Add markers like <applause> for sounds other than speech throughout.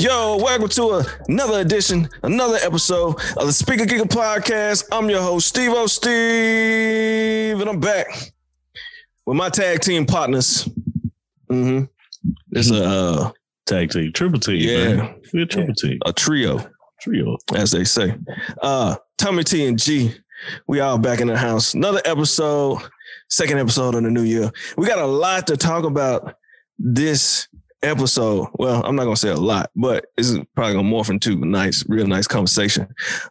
Yo, welcome to another edition, another episode of the Speaker Giga podcast. I'm your host, Steve O. Steve, and I'm back with my tag team partners. Mm-hmm. It's a uh, Tag team, triple team, Yeah. man. We're a triple team, a trio, trio. as they say. Uh, Tommy T and G, we all back in the house. Another episode, second episode of the new year. We got a lot to talk about this episode. Well, I'm not gonna say a lot, but it's probably gonna morph into a nice, real nice conversation.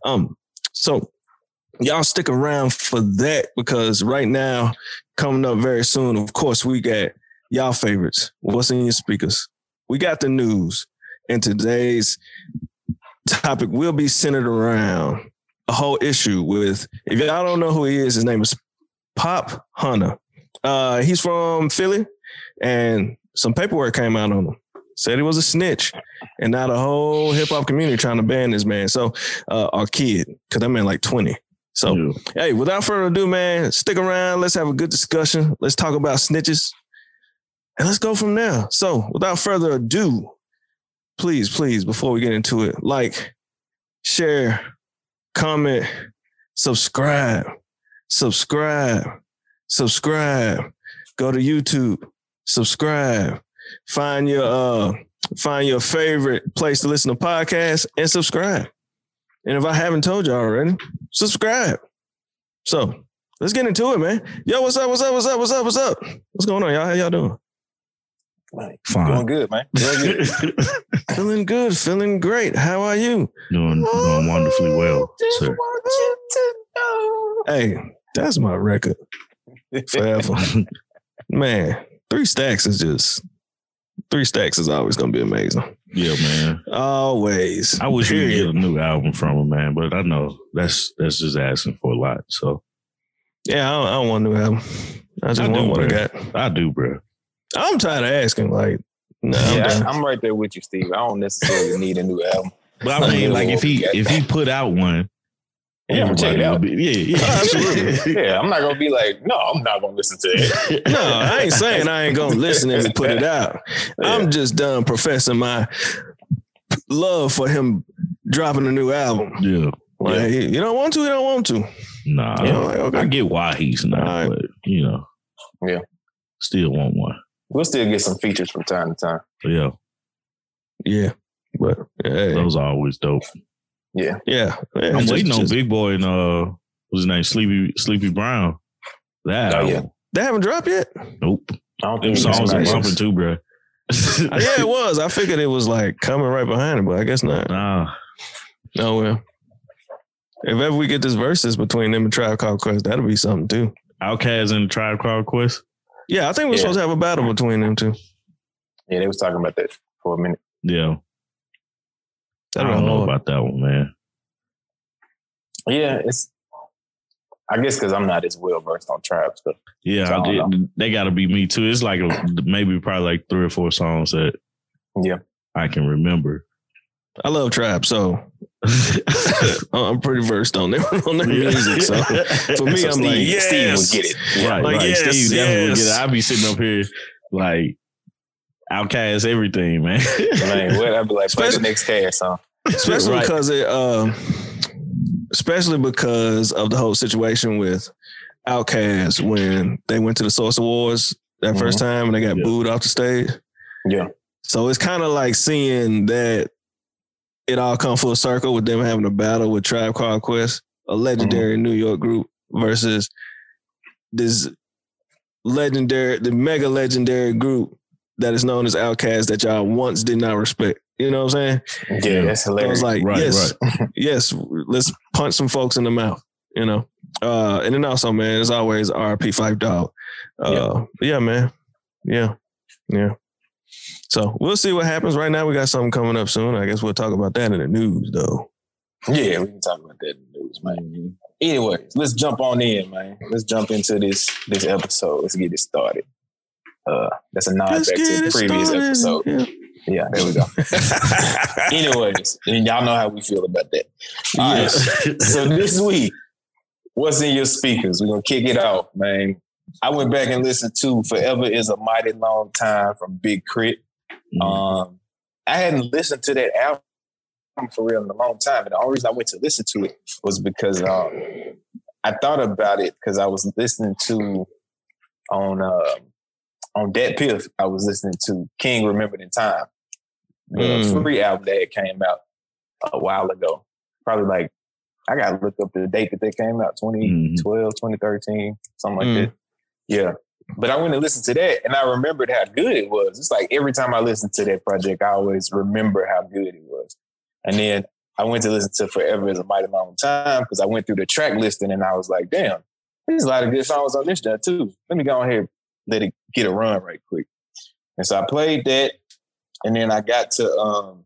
Um, so y'all stick around for that because right now, coming up very soon, of course, we got y'all favorites. What's in your speakers? We got the news, and today's topic will be centered around a whole issue with. If y'all don't know who he is, his name is Pop Hunter. Uh, he's from Philly, and some paperwork came out on him. Said he was a snitch, and now the whole hip hop community trying to ban this man. So, uh, our kid, because that man like twenty. So, Yeah. hey, without further ado, man, stick around. Let's have a good discussion. Let's talk about snitches, and let's go from there. So, without further ado, please, please, before we get into it, like, share, comment, subscribe, subscribe, subscribe. Go to YouTube, subscribe. Find your uh find your favorite place to listen to podcasts and subscribe. And if I haven't told you already, subscribe. So let's get into it, man. Yo, what's up? What's up? What's up? What's up? What's up? What's going on, y'all? How y'all doing? Like, Fine. good, man. Doing good. <laughs> Feeling good, feeling great. How are you? doing, doing wonderfully well, sir. Hey, that's my record <laughs> forever. man, three stacks is just three stacks is always gonna be amazing. yeah, man. Always. I wish we could get a new album from him, man, but I know that's that's just asking for a lot. So Yeah, I don't, I don't want a new album. I just I want do, what I bro. got. I do, bro. I'm tired of asking. Like, no, I'm yeah. I, am right there with you, Steve. I don't necessarily need a new album. But I mean, like if he if he put out one, Yeah, I'm gonna check it out. Be, yeah, yeah, <laughs> absolutely. Yeah, I'm not gonna be like, no, I'm not gonna listen to it. <laughs> no, I ain't saying I ain't gonna listen if he put it out. I'm just done professing my love for him dropping a new album. yeah. Like, you don't want to, you don't want to. Nah, Yeah, like, okay. I get why he's not, All right. but you know, Yeah. still want one. We'll still get some features from time to time. Yeah, Yeah, but yeah, hey, those are always dope. Yeah. yeah. yeah, I'm just- waiting on Big Boi and uh, what's his name, Sleepy Sleepy Brown. That Oh, yeah. They haven't dropped yet. Nope. I don't Them think songs are somebody- bumping too, bro. <laughs> yeah, it was. I figured it was like coming right behind it, but I guess not. Nah, Oh well. If ever we get this verses between them and Tribe Called Quest, that'll be something too. Outkast and Tribe Called Quest. Yeah, I think we're Yeah. supposed to have a battle between them two. Yeah, they was talking about that for a minute. Yeah, I That'll don't be know um, about that one, man. Yeah, it's. I guess because I'm not as well versed on trap stuff. Yeah, So I I did- they got to be me too. It's like a, maybe probably like three or four songs that Yeah. I can remember. I love trap, so <laughs> I'm pretty versed on their on their music. So <laughs> for me, So I'm Steve, like, Steve yes. would get it. right, Like, right. yes, Steve definitely would get it. I'd be sitting up here like Outkast everything, man. <laughs> like what I'd be like, play the Especially- next cast song. especially Right. because it, um, especially because of the whole situation with Outkast when they went to the Source Awards that first time and they got Yeah. booed off the stage. Yeah. So it's kind of like seeing that it all come full circle with them having a battle with Tribe Called Quest, a legendary New York group, versus this legendary, the mega legendary group that is known as Outkast that y'all once did not respect. You know what I'm saying? Yeah, that's I was like, Right, yes, <laughs> yes, let's punch some folks in the mouth, you know. Uh, and then also, man, as always, RP Phife Dawg. Uh, but yeah, man, yeah, yeah. So we'll see what happens. Right now, we got something coming up soon. I guess we'll talk about that in the news, though. Yeah, we can talk about that in the news, man. Anyway, let's jump on in, man. Let's jump into this this episode. Let's get it started. Uh, that's a nod back to the previous episode. Yeah. Yeah, there we go. <laughs> Anyways, and y'all know how we feel about that. All right. So this week, what's in your speakers? We're gonna kick it out, man. I went back and listened to "Forever Is a Mighty Long Time" from Big Crit. Mhm. Um, I hadn't listened to that album for real in a long time. And the only reason I went to listen to it was because um, I thought about it because I was listening to on uh, on DatPiff, I was listening to King Remembered in Time, the Mm. free album that came out a while ago. Probably like I gotta look up the date that they came out, 2012, 2013, something like Mm. that. Yeah. But I went and listened to that and I remembered how good it was. It's like every time I listen to that project, I always remember how good it was. And then I went to listen to Forever is a Mighty Long Time because I went through the track listing and I was like, damn, there's a lot of good songs on this joint too. Let me go ahead and let it get a run right quick. And so I played that. And then I got to um,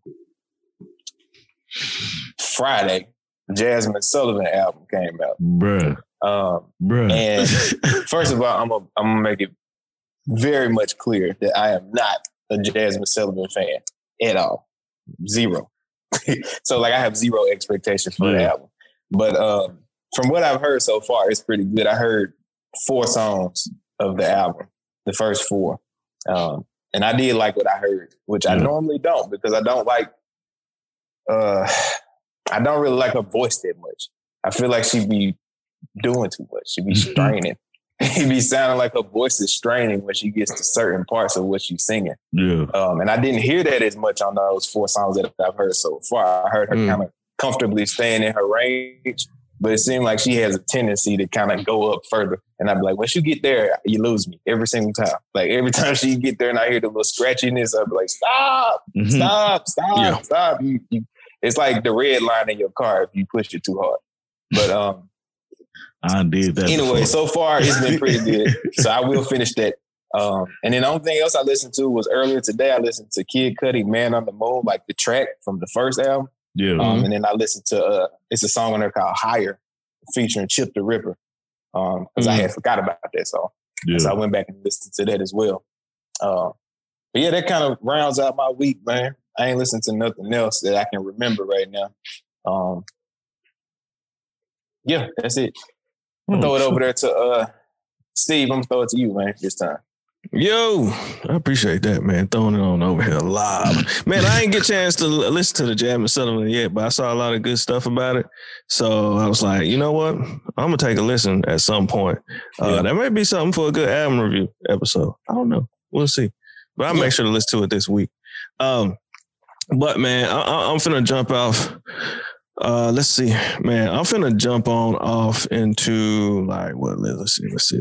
Friday, Jazmine Sullivan album came out. bruh, Um, bruh. And <laughs> first of all, I'm gonna I'm gonna make it very much clear that I am not a Jazmine Sullivan fan at all. Zero. <laughs> so like I have zero expectations for the album. But um, from what I've heard so far, it's pretty good. I heard four songs of the album, the first four. Um, and I did like what I heard, which I normally don't because I don't like uh I don't really like her voice that much. I feel like she'd be doing too much. She'd be Mhm. straining. <laughs> it be sounding like her voice is straining when she gets to certain parts of what she's singing. yeah, Um, and I didn't hear that as much on those four songs that I've heard so far. I heard her Mm. kind of comfortably staying in her range, but it seemed like she has a tendency to kind of go up further. And I'd be like, once you get there, you lose me every single time. Like every <laughs> time she get there and I hear the little scratchiness, I'd be like, stop, Mhm. stop, stop, Yeah. stop. You, you, it's like the red line in your car if you push it too hard. But um, I did that. anyway, before. so far it's been pretty <laughs> good. So I will finish that. Um, and then the only thing else I listened to was earlier today. I listened to Kid Cudi, "Man on the Moon," like the track from the first album. Yeah, Um, and then I listened to uh, it's a song on there called "Higher," featuring Chip tha Ripper. Um, because I had forgot about that song, yeah. so I went back and listened to that as well. Uh, but yeah, that kind of rounds out my week, man. I ain't listened to nothing else that I can remember right now. Um, yeah, that's it. Oh, throw it over there to uh Steve. I'm gonna throw it to you, man, this time. Yo, I appreciate that, man. Throwing it on over here live. Man, I ain't get a chance to listen to the jam Jazmine Sullivan yet, but I saw a lot of good stuff about it. So I was like, you know what? I'm gonna take a listen at some point. Uh, Yeah. That may be something for a good album review episode. I don't know. We'll see. But I'll Yeah. make sure to listen to it this week. Um, but man, I, I, I'm finna jump off. Uh, let's see, man. I'm finna jump on off into like what? Let's see. Let's see.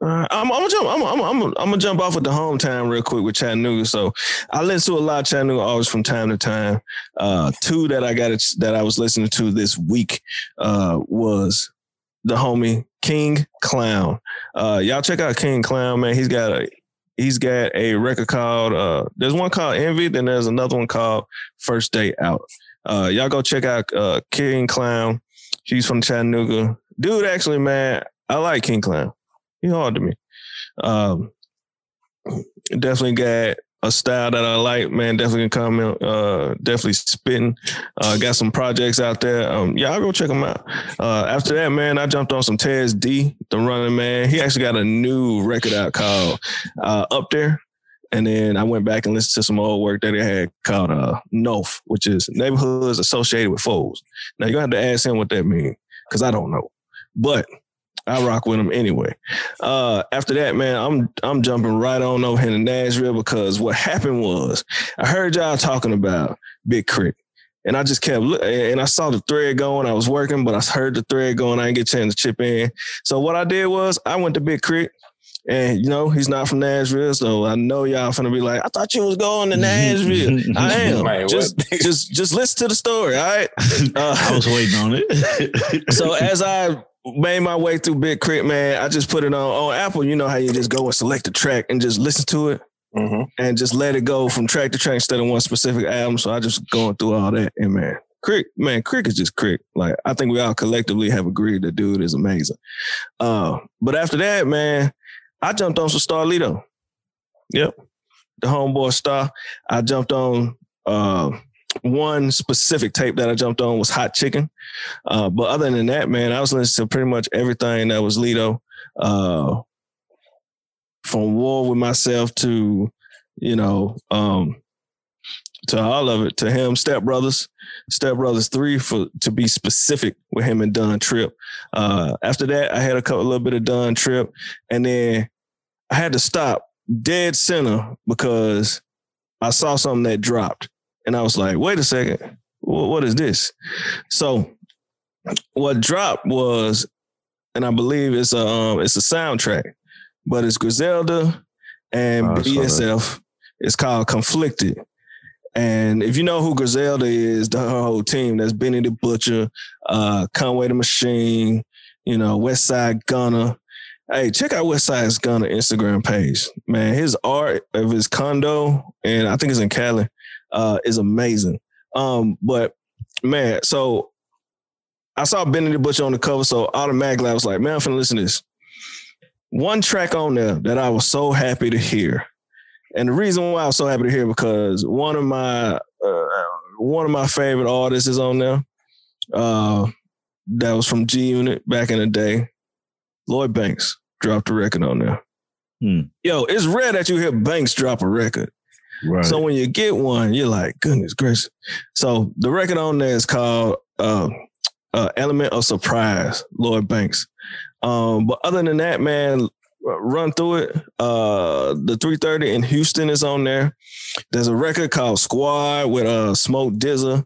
Uh, I'm, I'm gonna jump. I'm, I'm, I'm, I'm gonna jump off with the hometown real quick with Chattanooga. So I listen to a lot of Chattanooga artists from time to time. Uh, two that I got that I was listening to this week uh, was the homie King Clown. Uh, y'all check out King Clown, man. He's got a he's got a record called uh, there's one called Envy, then there's another one called First Day Out. Uh, y'all go check out uh, King Clown. He's from Chattanooga. Dude, actually, man, I like King Clown. He hard to me. Um, definitely got a style that I like, man. Definitely can comment. Uh, definitely spitting. Uh, got some projects out there. Um, yeah, I'll go check them out. Uh, after that, man, I jumped on some Tez D, the running man. He actually got a new record out called uh, Up There. And then I went back and listened to some old work that he had called uh, NOF, which is Neighborhoods Associated with Foes. Now you're going to have to ask him what that means, because I don't know. But I rock with him anyway. Uh, after that, man, I'm I'm jumping right on over here to Nashville because what happened was I heard y'all talking about Big Crit. And I just kept and I saw the thread going. I was working, but I heard the thread going. I didn't get a chance to chip in. So what I did was I went to Big Crit. And you know, he's not from Nashville, so I know y'all finna be like, I thought you was going to <laughs> Nashville. I <laughs> am. Man, what? just, just, just listen to the story, all right? Uh, <laughs> I was waiting on it. so as I made my way through Big K.R.I.T., man, I just put it on on Apple. You know how you just go and select a track and just listen to it Mm-hmm. and just let it go from track to track instead of one specific album. So I just going through all that. And man, Crick, man, Crick is just Crick. Like I think we all collectively have agreed that dude is amazing. Uh, but after that, man, I jumped on some Starlito. Yep. The homeboy star. I jumped on uh one specific tape that I jumped on was Hot Chicken. Uh, but other than that, man, I was listening to pretty much everything that was Lito. Uh, from War with Myself to, you know, um, to all of it. To him, Step Brothers, Step Brothers three for to be specific with him and Don Trip. Uh, after that, I had a couple a little bit of Don Trip, and then I had to stop dead center because I saw something that dropped, and I was like, "Wait a second, what is this?" So, what dropped was, and I believe it's a um, it's a soundtrack, but it's Griselda and Oh, I saw that. BSF. It's called Conflicted. And if you know who Griselda is, the whole team, that's Benny the Butcher, uh, Conway the Machine, you know, West Side Gunner. Hey, check out West Side Gunner Instagram page. Man, his art of his condo, and I think it's in Cali, uh, is amazing. Um, but man, so I saw Benny the Butcher on the cover, so automatically I was like, man, I'm finna listen to this. One track on there that I was so happy to hear. And the reason why I'm so happy to hear because one of my uh, one of my favorite artists is on there. Uh, that was from G Unit back in the day. Lloyd Banks dropped a record on there. Hmm. Yo, it's rare that you hear Banks drop a record. Right. So when you get one, you're like, goodness gracious. So the record on there is called uh, uh, Element of Surprise, Lloyd Banks. Um, but other than that, man, run through it. Uh, the 330 in Houston is on there. There's a record called Squad with uh, Smoke DZA,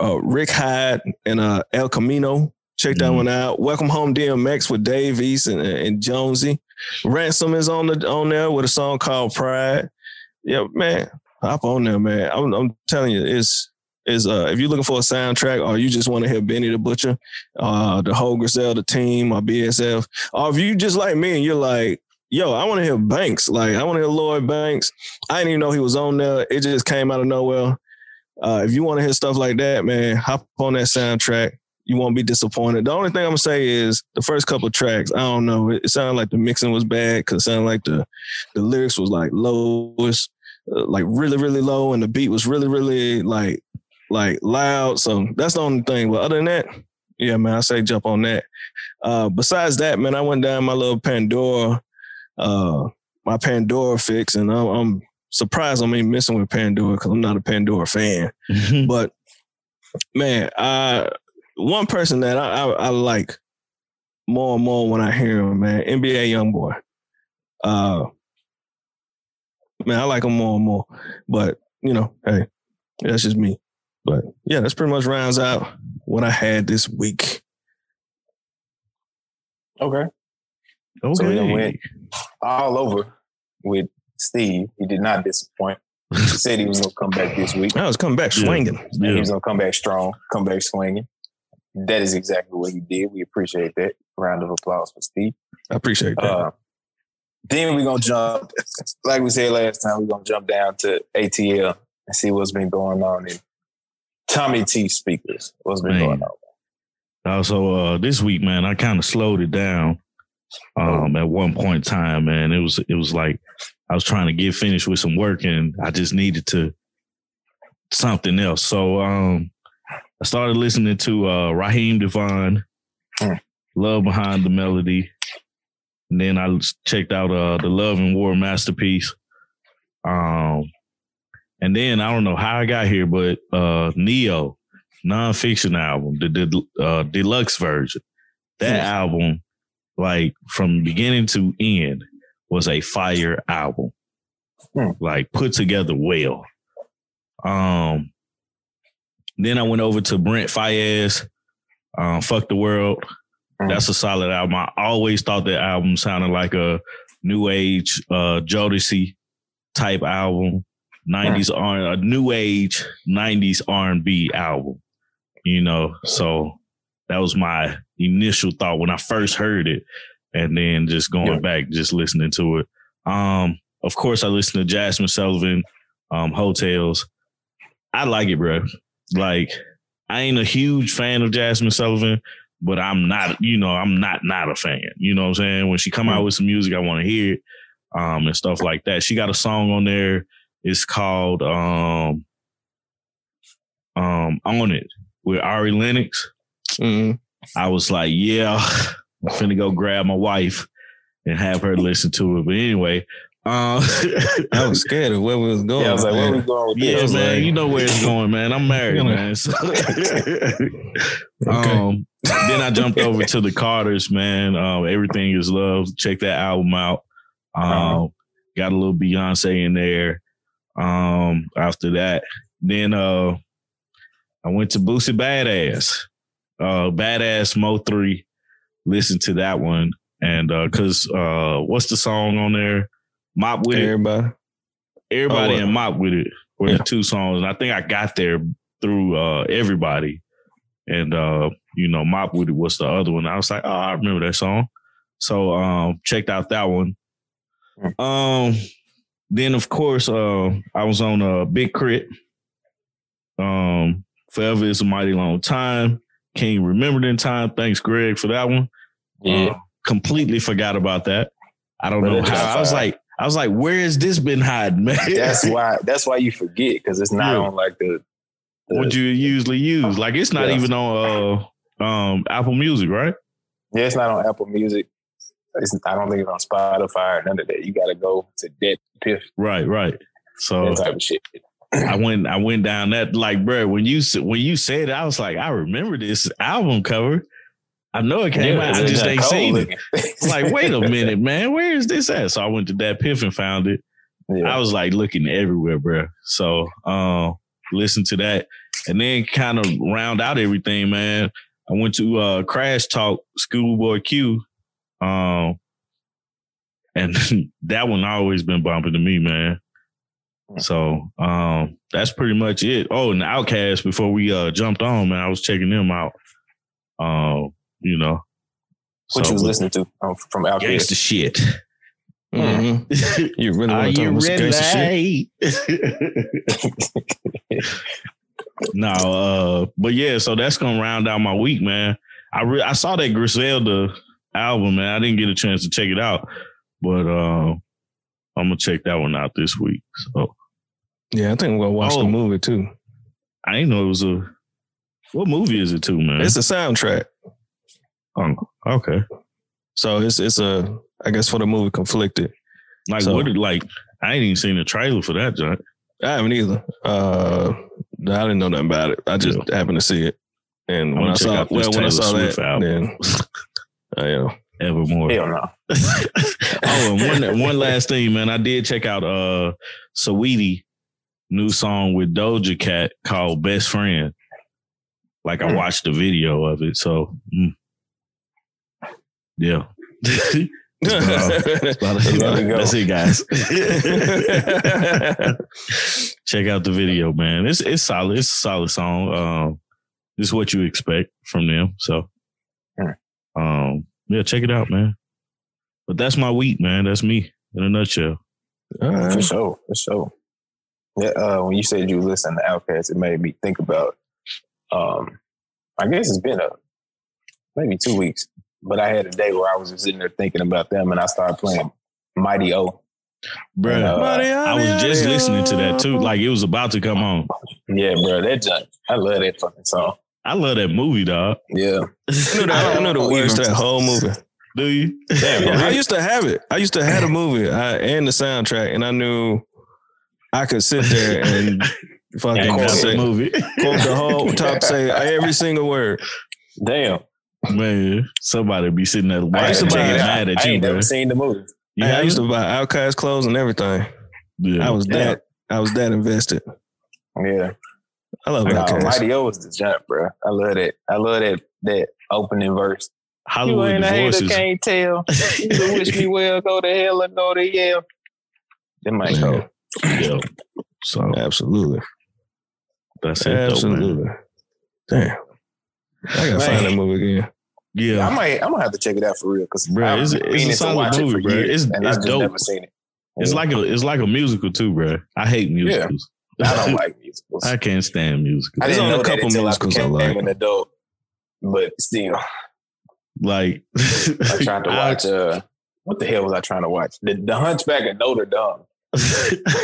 uh, Rick Hyde, and uh, El Camino. Check that Mhm. one out. Welcome Home DMX with Dave East and, and Jonesy. Ransom is on the on there with a song called Pride. Yeah, man, hop on there, man. I'm, I'm telling you, it's is uh if you're looking for a soundtrack or you just want to hear Benny the Butcher, uh the whole Griselda team or BSF, or if you just like me and you're like, yo, I want to hear Banks, like I want to hear Lloyd Banks. I didn't even know he was on there. It just came out of nowhere. Uh, if you want to hear stuff like that, man, hop on that soundtrack. You won't be disappointed. The only thing I'm gonna say is the first couple tracks. I don't know. It, it sounded like the mixing was bad because it sounded like the the lyrics was like lowest, uh, like really really low, and the beat was really really like like loud. So that's the only thing. But other than that, yeah, man, I say jump on that. Uh, besides that, man, I went down my little Pandora, uh, my Pandora fix, and I'm, I'm surprised I'm even messing with Pandora because I'm not a Pandora fan. <laughs> But man, I one person that I, I, I like more and more when I hear him, man, NBA YoungBoy. Uh, man, I like him more and more. But you know, hey, that's just me. But yeah, that's pretty much rounds out what I had this week. Okay. okay. So we went all over with Steve. He did not disappoint. He said he was going to come back this week. <laughs> I was coming back Yeah. swinging. And He was going to come back strong, come back swinging. That is exactly what he did. We appreciate that. Round of applause for Steve. I appreciate that. Uh, then we're going to jump, like we said last time, we're going to jump down to ATL and see what's been going on in Tommy T speakers. What's been Man. going on? Also, uh, this week, man, I kind of slowed it down. Um, at one point in time, man, it was it was like I was trying to get finished with some work, and I just needed to something else. So, um, I started listening to uh, Raheem DeVaughn, Mm. Love Behind the Melody, and then I checked out uh, the Love and War masterpiece. Um, and then I don't know how I got here, but uh, Ne-Yo nonfiction album, the, the uh, deluxe version. That album, like from beginning to end, was a fire album. Hmm. Like put together well. Um, then I went over to Brent Faiyaz, um, "Fuck the World." Hmm. That's a solid album. I always thought that album sounded like a new age uh, Jodeci type album. 90s R a new age 90s R&B album. You know, so that was my initial thought when I first heard it and then just going Yeah. back just listening to it. Um of course I listened to Jazmine Sullivan um Heaux Tales. I like it, bro. Like I ain't a huge fan of Jazmine Sullivan, but I'm not, you know, I'm not not a fan. You know what I'm saying? When she come out with some music, I want to hear it um and stuff like that. She got a song on there it's called um um On It with Ari Lennox. Mhm. I was like, yeah, I'm finna go grab my wife and have her listen to it. But anyway, Uh, <laughs> I was scared of where we was going. Yeah, I was like, where we going with yeah, this? man, like- you know where it's going, man. I'm married, Gonna- man. So, <laughs> Okay. um, then I jumped over to the Carters, man. Um, everything is love. Check that album out. Um, Uh-huh. got a little Beyonce in there. Um, after that, then uh, I went to Boosie Badass, uh, Badass Mo three. Listen to that one, and uh, cause uh, what's the song on there? Mop with it. Everybody. Everybody Oh, uh, and Mop with it were yeah. the two songs. And I think I got there through uh everybody. And uh, you know, Mop with it was the other one. I was like, oh, I remember that song. So um checked out that one. Um then of course uh I was on a uh, big crit. Um Forever is a mighty long time. Can't remember in time. Thanks, Greg, for that one. Yeah. Uh, completely forgot about that. I don't But know how. I was like, I was like, where has this been hiding, man? That's <laughs> why. That's why you forget because it's not Yeah. on like the. the what you usually use. Like it's not Yeah. even on uh um Apple Music, right? yeah, it's not on Apple Music. It's, I don't think it's on Spotify or none of that. You got to go to that piff, Right, right. So that type of shit. I went I went down that like, bro. When you when you said it, I was like, I remember this album cover. I know it came out. I just ain't seen it. like, wait a <laughs> minute, man. Where is this at? So I went to DatPiff and found it. yeah. I was like looking everywhere, bro. So um listen to that. And then kind of round out everything, man. I went to uh Crash Talk Schoolboy Q. Um and <laughs> that one always been bumping to me, man. So um that's pretty much it. Oh, and Outkast before we uh jumped on, man. I was checking them out. Um, you know. what so, you was listening to um, from Outkast? Gangsta shit. Mhm. <laughs> You really want to talk about shit? <laughs> no, uh, but yeah, so that's gonna round out my week, man. I re- I saw that Griselda album, man. I didn't get a chance to check it out, but uh, I'm gonna check that one out this week. So Yeah, I think I'm gonna watch Oh. the movie too. I didn't know it was a. What movie is it too, man? It's a soundtrack, oh, okay. so it's it's a I guess for the movie conflicted. Like So- what? Like I ain't even seen the trailer for that, John. I haven't either. Uh, I didn't know nothing about it. I just happened to see it, and I'm when I saw well, when I saw Swift that, album. then <laughs> uh, you know, Evermore. Hell no. <laughs> oh, and one one last thing, man. I did check out uh Saweetie new song with Doja Cat called Best Friend. Like I Hmm. watched the video of it, so mm. yeah. <laughs> That's about it. There. That's it, guys. <laughs> Check out the video, man. It's it's solid. It's a solid song. Um, it's what you expect from them. So. Um, yeah, check it out, man. But that's my week, man. That's me in a nutshell. All For sure, for sure. Yeah, uh, when you said you listen to Outkast, it made me think about. Um, I guess it's been a maybe two weeks, but I had a day where I was just sitting there thinking about them, and I started playing Mighty O. Bro, Uh, I was just listening to that too. Like it was about to come on. Yeah, bro, that junk. I love that fucking song. I love that movie, dog. Yeah, I know that, I knew the words <laughs> to that whole movie. Do you? Damn. Yeah, I used to have it. I used to have the movie I, and the soundtrack, and I knew I could sit there and <laughs> fucking And Got quote the say, movie. quote the whole <laughs> top, say every single word. damn. Man, somebody be sitting there I watching used to taking it mad at I you, ain't bro. never seen the movie. You Hey, I used to buy Outkast clothes and everything. Yeah. I was Yeah. that. I was that invested. Yeah, I love no, Outkast. Mighty O was the jump, bro. I love that. I love that that opening verse. Hollywood divorces. can't tell. You wish me <laughs> well, go to hell and go to Yale. That might Yeah. go. Yeah. So Absolutely. that's it. Though, man. Absolutely. Damn. I gotta find that movie again. Yeah. I might, I'm gonna have to check it out for real because bro, it's a- been it's a meaning to solid watch movie, it for bruh. years, It's- it's dope. never seen it. It's like a it's like a musical too, bro. I hate musicals. I don't like musicals. I I, can't stand musicals. There's didn't only know a couple I musicals I became like. an adult, but still, Like <laughs> I tried to I- watch. Uh, what the hell was I trying to watch? The, the Hunchback of Notre Dame.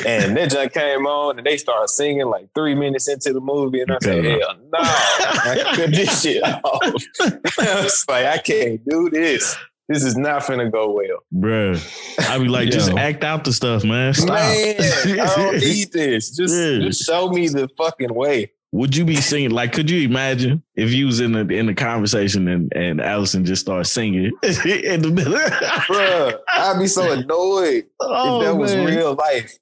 And that junk came on and they started singing like three minutes into the movie. And I said, hell no, I cut this shit off. <laughs> I was like, I can't do this. This is not finna go well. Bruh. I be like, just <laughs> act out the stuff, man. Stop. Man, I don't <laughs> need this. Just, Yeah. just show me the fucking way. Would you be singing? Like, could you imagine if you was in the in the conversation and and Allison just started singing <laughs> in the middle? Bruh, I'd be so annoyed oh, if that was real life.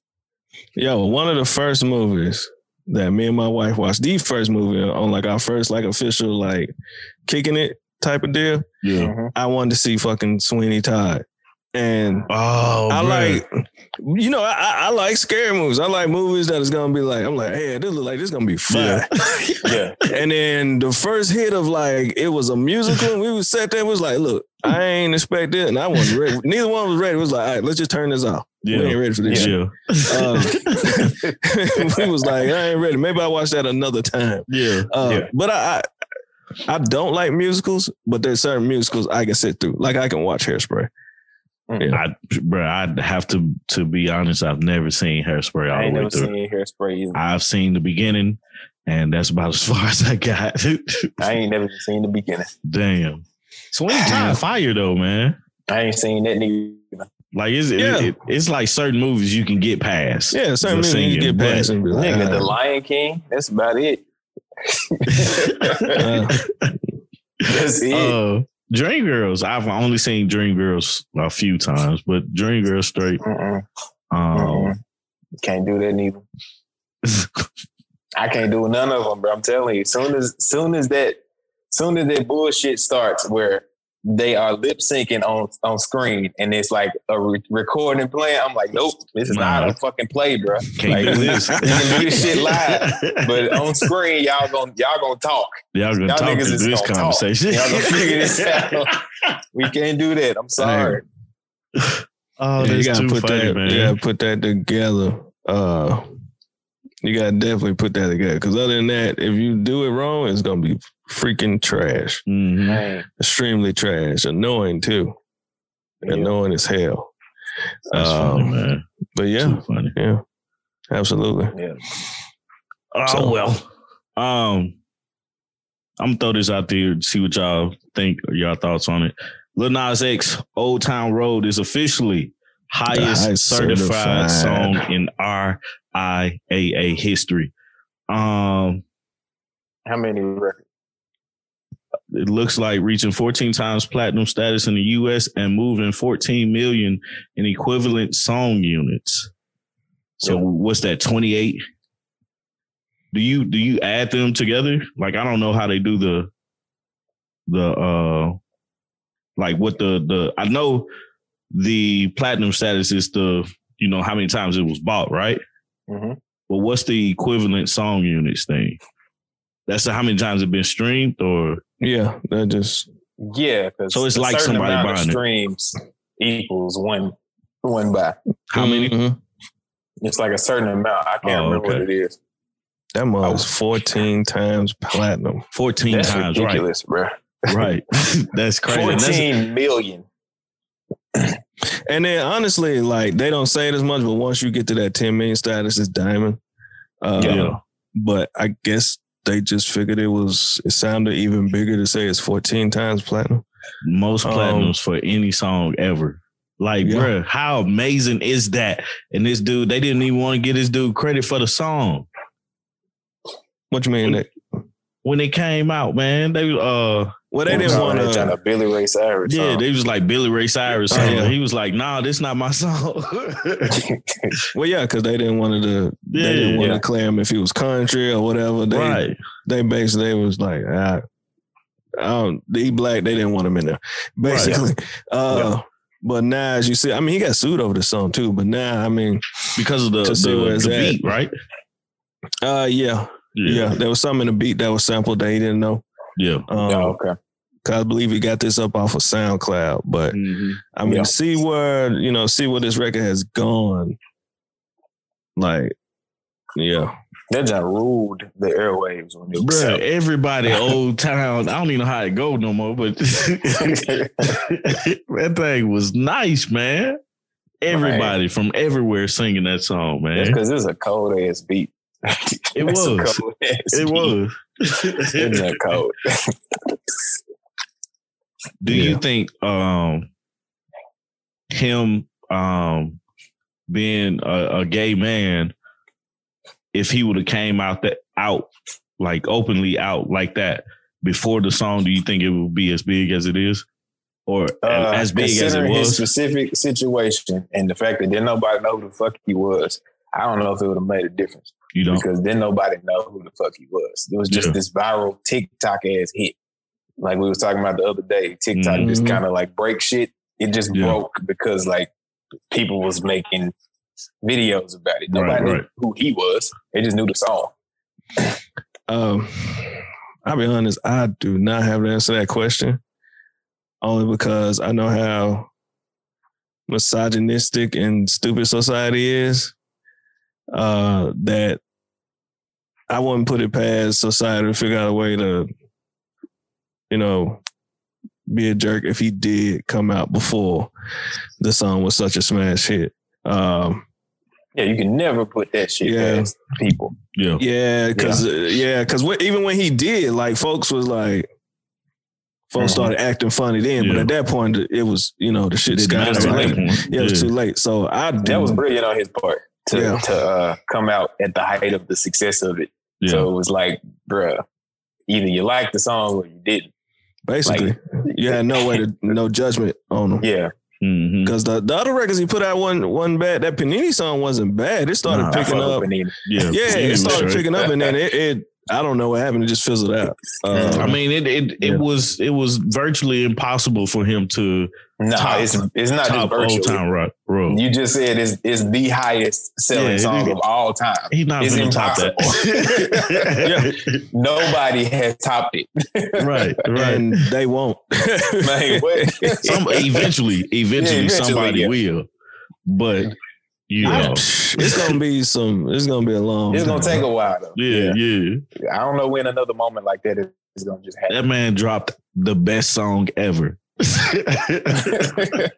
Yo, one of the first movies that me and my wife watched, the first movie on like our first like official like kicking it type of deal. Yeah. Mhm. I wanted to see fucking Sweeney Todd, and Oh, I bruh. like, you know, I, I I like scary movies. I like movies that is gonna be like, I'm like, hey, this look like this gonna be fun. <laughs> Yeah. And then the first hit of like it was a musical, and we was sat there was like, look, I ain't expect it, and I wasn't ready. <laughs> Neither one was ready. It was like, all right, let's just turn this off. Yeah. We ain't ready for this. Yeah. shit. Um, <laughs> we was like, I ain't ready. Maybe I watch that another time. Yeah. Uh, Yeah. But I, I, I don't like musicals, but there's certain musicals I can sit through. Like I can watch Hairspray. Yeah. I, bro, I'd have to to be honest. I've never seen Hairspray all I ain't the way never through. seen hairspray either. I've seen the beginning, and that's about <laughs> as far as I got. I ain't never seen the beginning. Damn. Sweeney <laughs> Todd fire though, man. I ain't seen that neither. Like it's Yeah. it, it's like certain movies you can get past. Yeah, certain movies you singing, get past and be like, Nigga, the "Ah." Lion King, that's about it. That's it. uh, Dreamgirls. I've only seen Dream Girls a few times, but Dream Girls straight. Mm-mm, Um, mm-mm. Can't do that neither. I can't do none of them, bro. I'm telling you. Soon as soon as that soon as that bullshit starts where they are lip syncing on on screen and it's like a re- recording playing, I'm like, nope, this is not a fucking play, bro. can't Like, do this. <laughs> we can do this shit live, <laughs> but on screen, y'all gonna y'all gonna talk. y'all gonna y'all talk niggas through is this gonna talk. conversation. Y'all gonna figure this <laughs> out. We can't do that. I'm sorry. oh, yeah, that's you gotta too put funny, that. man. You gotta put that together. Uh, you gotta definitely put that together. Because other than that, if you do it wrong, it's gonna be freaking trash, Mhm. Extremely trash, annoying too, yeah. annoying as hell. That's funny, Um, man. But yeah, Too funny. yeah, absolutely. yeah. Oh So- well. Um, I'm gonna throw this out there to see what y'all think or y'all thoughts on it. Lil Nas X Old Town Road is officially highest highest certified, certified. song in RIAA history. Um, How many records? it looks like reaching 14 times platinum status in the US and moving 14 million in equivalent song units. So Yeah. what's that 28? Do you do you add them together? Like I don't know how they do the the uh like what the the I know the platinum status is the you know how many times it was bought, right? hmm But what's the equivalent song units thing? That's how many times it been streamed or Yeah, that just Yeah, So it's like somebody amount of buying it. streams equals one one by. how many? Mhm. It's like a certain amount. I can't Oh, remember okay. what it is. That mug is 14 times platinum. 14 That's times, ridiculous, bro. right? Right. <laughs> That's crazy. And that's- Fourteen million. And then honestly, like they don't say it as much, but once you get to that 10 million status, it's diamond. Uh, Yeah. But I guess they just figured it was, it sounded even bigger to say it's 14 times platinum. most Um, for any song ever. Like, Yeah. bruh, how amazing is that? And this dude, they didn't even want to get this dude credit for the song What you mean? That, when it came out, man. They uh, well, they They didn't want trying to. to Billy Ray Cyrus. yeah, song. they was like Billy Ray Cyrus. Song. yeah. He was like, nah, this not my song. <laughs> Well, yeah, because they didn't want to. Yeah, they didn't want yeah. to claim if he was country or whatever. They, right. they basically was like, ah, I don't, he black. They didn't want him in there, <laughs> basically. Uh, But now, as you see, I mean, he got sued over the song too. But now, I mean, Because of the, To the, the beat, right? uh, yeah, yeah, there was something in the beat that was sampled that he didn't know. Yeah. Um, oh, okay. 'cause I believe he got this up off of SoundCloud. But Mhm. I mean, Yeah. see where you know, see where this record has gone. Like, yeah, That just ruled the airwaves when it Bruh, everybody <laughs> old town. I don't even know how it go no more, but <laughs> that thing was nice, man. Everybody from everywhere singing that song, man. because it's a cold ass beat. <laughs> It was. It was. It's that cold. <laughs> Do Yeah. you think um him um being a, a gay man, if he would have came out that out like openly out like that before the song, do you think it would be as big as it is, or Uh, as big as it considering his was? specific situation and the fact that didn't nobody know who the fuck he was, I don't know if it would have made a difference You know, because then nobody know who the fuck he was. It was just Yeah. this viral TikTok ass hit, like we was talking about the other day. TikTok just Mhm. kind of like break shit. It just Yeah. broke because like people was making videos about it. Right, Nobody knew who he was. They just knew the song. Um, I'll be honest, I do not have the answer to that question. Only because I know how misogynistic and stupid society is. Uh, that I wouldn't put it past society to figure out a way to, you know, be a jerk if he did come out before the song was such a smash hit. Um, Yeah, you can never put that shit Yeah. past people. yeah, yeah, because yeah, because even when he did, like folks was like, folks Mhm. started acting funny then. But at that point, it was you know the shit Didn't got too late. Yeah, it was Yeah. too late. So I. That was brilliant on his part to Yeah. to uh, come out at the height of the success of it. Yeah. So it was like, bruh, either you liked the song or you didn't. basically you had no way to <laughs> no judgment on them. Yeah. Because the, the other records he put out wasn't one bad. That Panini song wasn't bad. It started Nah, picking up. with Panini. yeah, Yeah, He it started straight. picking up, and then it, it. I don't know what happened. It just fizzled out. Uh, I mean, it it, Yeah. it was it was virtually impossible for him to No, Top- it's it's not just top Old virtual. Town Rock Road. You just said it's, it's the highest selling Yeah, song it- of all time. He's not It's going top that. <laughs> <laughs> Nobody has topped it. <laughs> right, right. and they won't. like, what? Some eventually, eventually, eventually, somebody yeah. will, but you know, it's gonna be some. It's gonna be a long. it's gonna time. take a while though. yeah, yeah. I don't know when another moment like that is, is gonna just happen. That man dropped the best song ever. <laughs>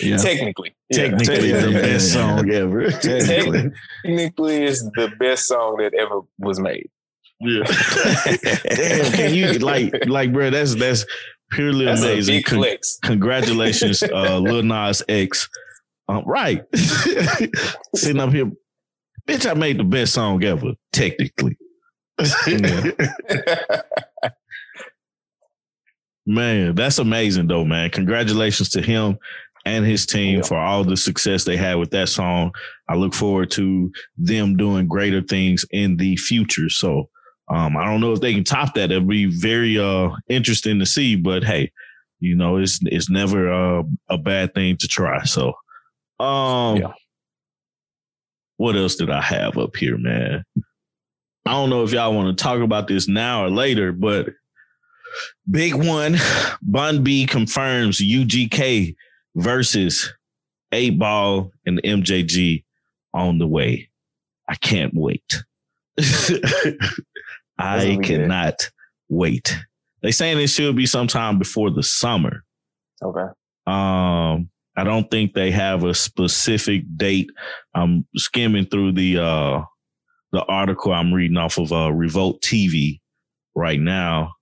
Yeah. Technically. Technically, Yeah, the yeah, best yeah, yeah. song ever. <laughs> Technically. technically is the best song that ever was made. Yeah. <laughs> Damn, can you like like bro? That's that's purely That's a amazing. big Con- flex. congratulations, uh, Lil Nas X. Um, right, sitting up here, bitch. I made the best song ever, technically. Yeah. Man, that's amazing though, man. Congratulations to him and his team for all the success they had with that song. I look forward to them doing greater things in the future. So um, I don't know if they can top that. It'll be very uh, interesting to see, but hey, you know, it's it's never uh, a bad thing to try. So um Yeah. what else did I have up here, man? I don't know if y'all want to talk about this now or later, but big one, Bun B confirms UGK versus Eight Ball and MJG on the way. I can't wait. <laughs> I gonna good. cannot wait. They saying it should be sometime before the summer. Okay. Um, I don't think they have a specific date. I'm skimming through the uh the article I'm reading off of uh Revolt TV right now.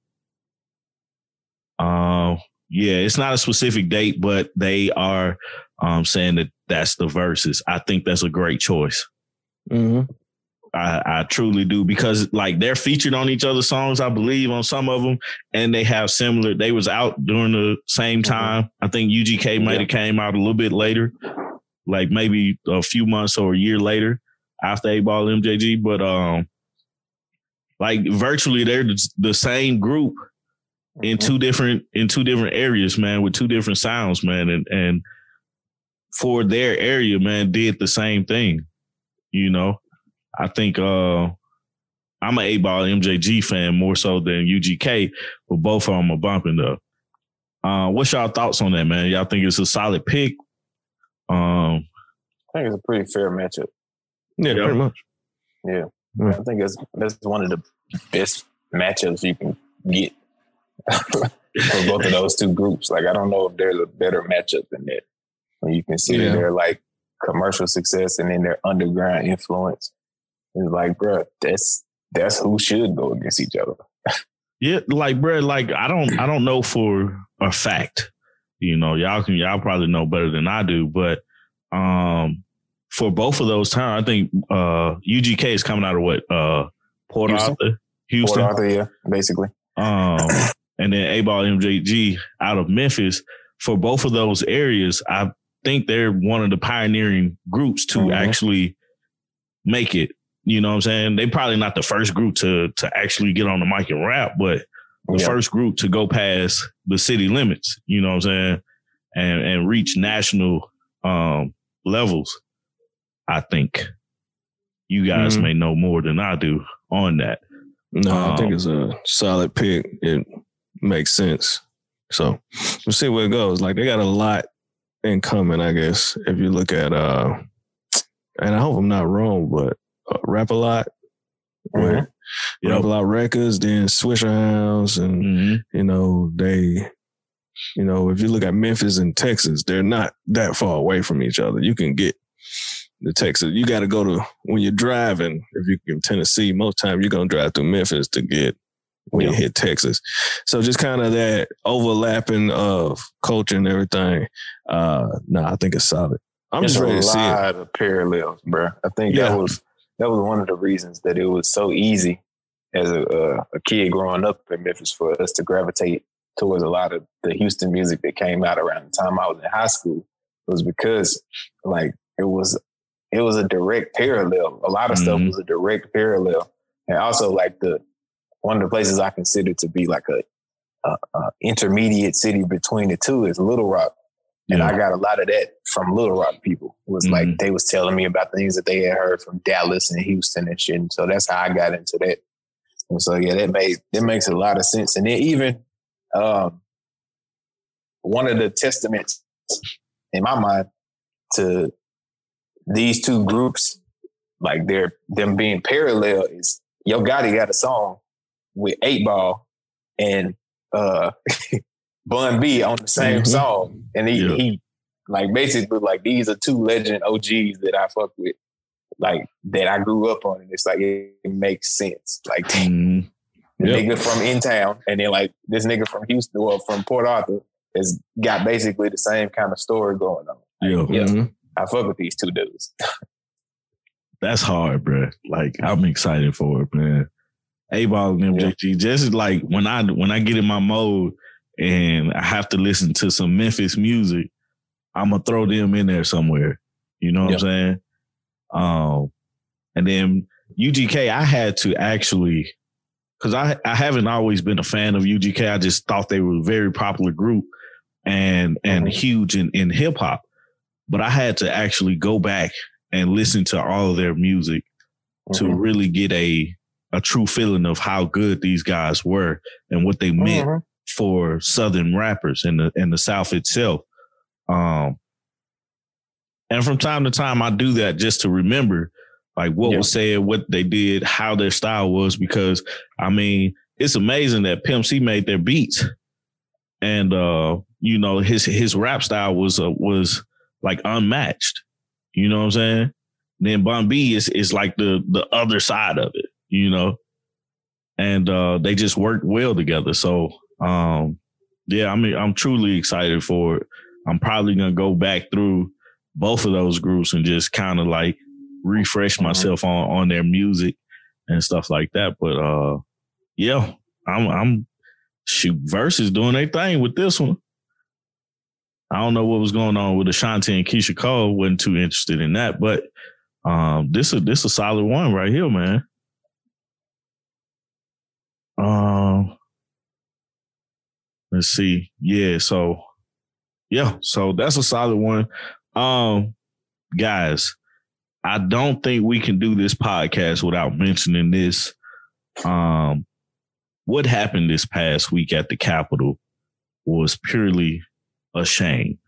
Um, yeah, it's not a specific date, but they are um saying that that's the verses. I think that's a great choice. Mhm. I, I truly do because like they're featured on each other's songs, I believe, on some of them, and they have similar. They was out during the same time. I think UGK might have came out a little bit later, like maybe a few months or a year later after Eight Ball MJG. But um, like virtually they're the the same group in two different in two different areas, man, with two different sounds, man, and and for their area, man, did the same thing. You know, I think uh I'm an Eight Ball MJG fan more so than UGK, but both of them are bumping though. Uh, what's y'all thoughts on that, man? Y'all think it's a solid pick? Um, I think it's a pretty fair matchup. Yeah, Yeah. pretty much. Yeah. Mm. I think that's that's one of the best matchups you can get <laughs> for both of those two groups. Like I don't know if there's a better matchup than that. When you consider Yeah. their like commercial success and then their underground influence. It's like, bro, that's that's who should go against each other. Yeah, like bro, like I don't I don't know for a fact. You know, y'all can y'all probably know better than I do, but um for both of those times, I think uh UGK is coming out of what uh Port Houston? Arthur, Houston. Port Arthur, yeah, basically. Um and then Eight Ball MJG out of Memphis. For both of those areas, I think they're one of the pioneering groups to Mhm. actually make it. You know what I'm saying? they're probably not the first group to to actually get on the mic and rap, but the Yeah. first group to go past the city limits, you know what I'm saying? And and reach national um levels. I think you guys Mhm. may know more than I do on that. No, I think Um, it's a solid pick. It makes sense. So we'll see where it goes. Like they got a lot in common, I guess. If you look at uh and I hope I'm not wrong, but uh, Rap-A-Lot. Mhm. Rap Yep. a lot records, then Swishahouse and Mhm. you know, they you know, if you look at Memphis and Texas, they're not that far away from each other. You can get the Texas. You got to go to when you're driving. If you're in Tennessee, most time you're gonna drive through Memphis to get when you hit Texas. So just kind of that overlapping of culture and everything. Uh, nah, I think it's solid. I'm There's just ready a to see it. lot of parallels, bro. I think Yeah. that was that was one of the reasons that it was so easy as a, a, a kid growing up in Memphis for us to gravitate towards a lot of the Houston music that came out around the time I was in high school. Was because like it was it was a direct parallel. A lot of stuff Mhm. was a direct parallel, and also like the one of the places I consider to be like a, a, a intermediate city between the two is Little Rock. And Yeah. I got a lot of that from Little Rock people. It was like Mhm. they was telling me about things that they had heard from Dallas and Houston and shit. And so that's how I got into that. And so yeah, that made that makes a lot of sense. And then even um, one of the testaments in my mind to these two groups, like they're them being parallel, is Yo Gotti got a song with Eight Ball and uh <laughs> Bun B on the same Mhm. song, and he Yeah. he like basically like these are two legend OGs that I fuck with, like that I grew up on, and it's like it, it makes sense. Like <laughs> Mhm. the Yep. nigga from in town, and then like this nigga from Houston or from Port Arthur has got basically the same kind of story going on. Yeah. Yeah. Mhm. I fuck with these two dudes. <laughs> That's hard, bro. Like I'm excited for it, man. Eight Ball and MJG. Just like when I when I get in my mode and I have to listen to some Memphis music, I'm gonna throw them in there somewhere. You know what Yeah. I'm saying? Um, and then UGK, I had to actually because I I haven't always been a fan of UGK. I just thought they were a very popular group and and Mhm. huge in, in hip hop. But I had to actually go back and listen to all of their music to Mhm. really get a a true feeling of how good these guys were and what they meant Mhm. for Southern rappers and the in the South itself. Um, and from time to time, I do that just to remember, like what Yeah. was said, what they did, how their style was. Because I mean, it's amazing that Pimp C made their beats, and uh, you know his his rap style was uh, was like unmatched. You know what I'm saying? Then Bun B is is like the the other side of it, you know. And uh they just work well together. So um yeah, I mean I'm truly excited for it. I'm probably gonna go back through both of those groups and just kind of like refresh Mhm. myself on on their music and stuff like that. But uh yeah, I'm I'm shoot Verzuz doing their thing with this one. I don't know what was going on with Ashanti and Keyshia Cole. wasn't too interested in that, but um, this is this a solid one right here, man. Um, let's see. Yeah, so yeah, so that's a solid one. Um, guys, I don't think we can do this podcast without mentioning this. Um, what happened this past week at the Capitol was purely a shame.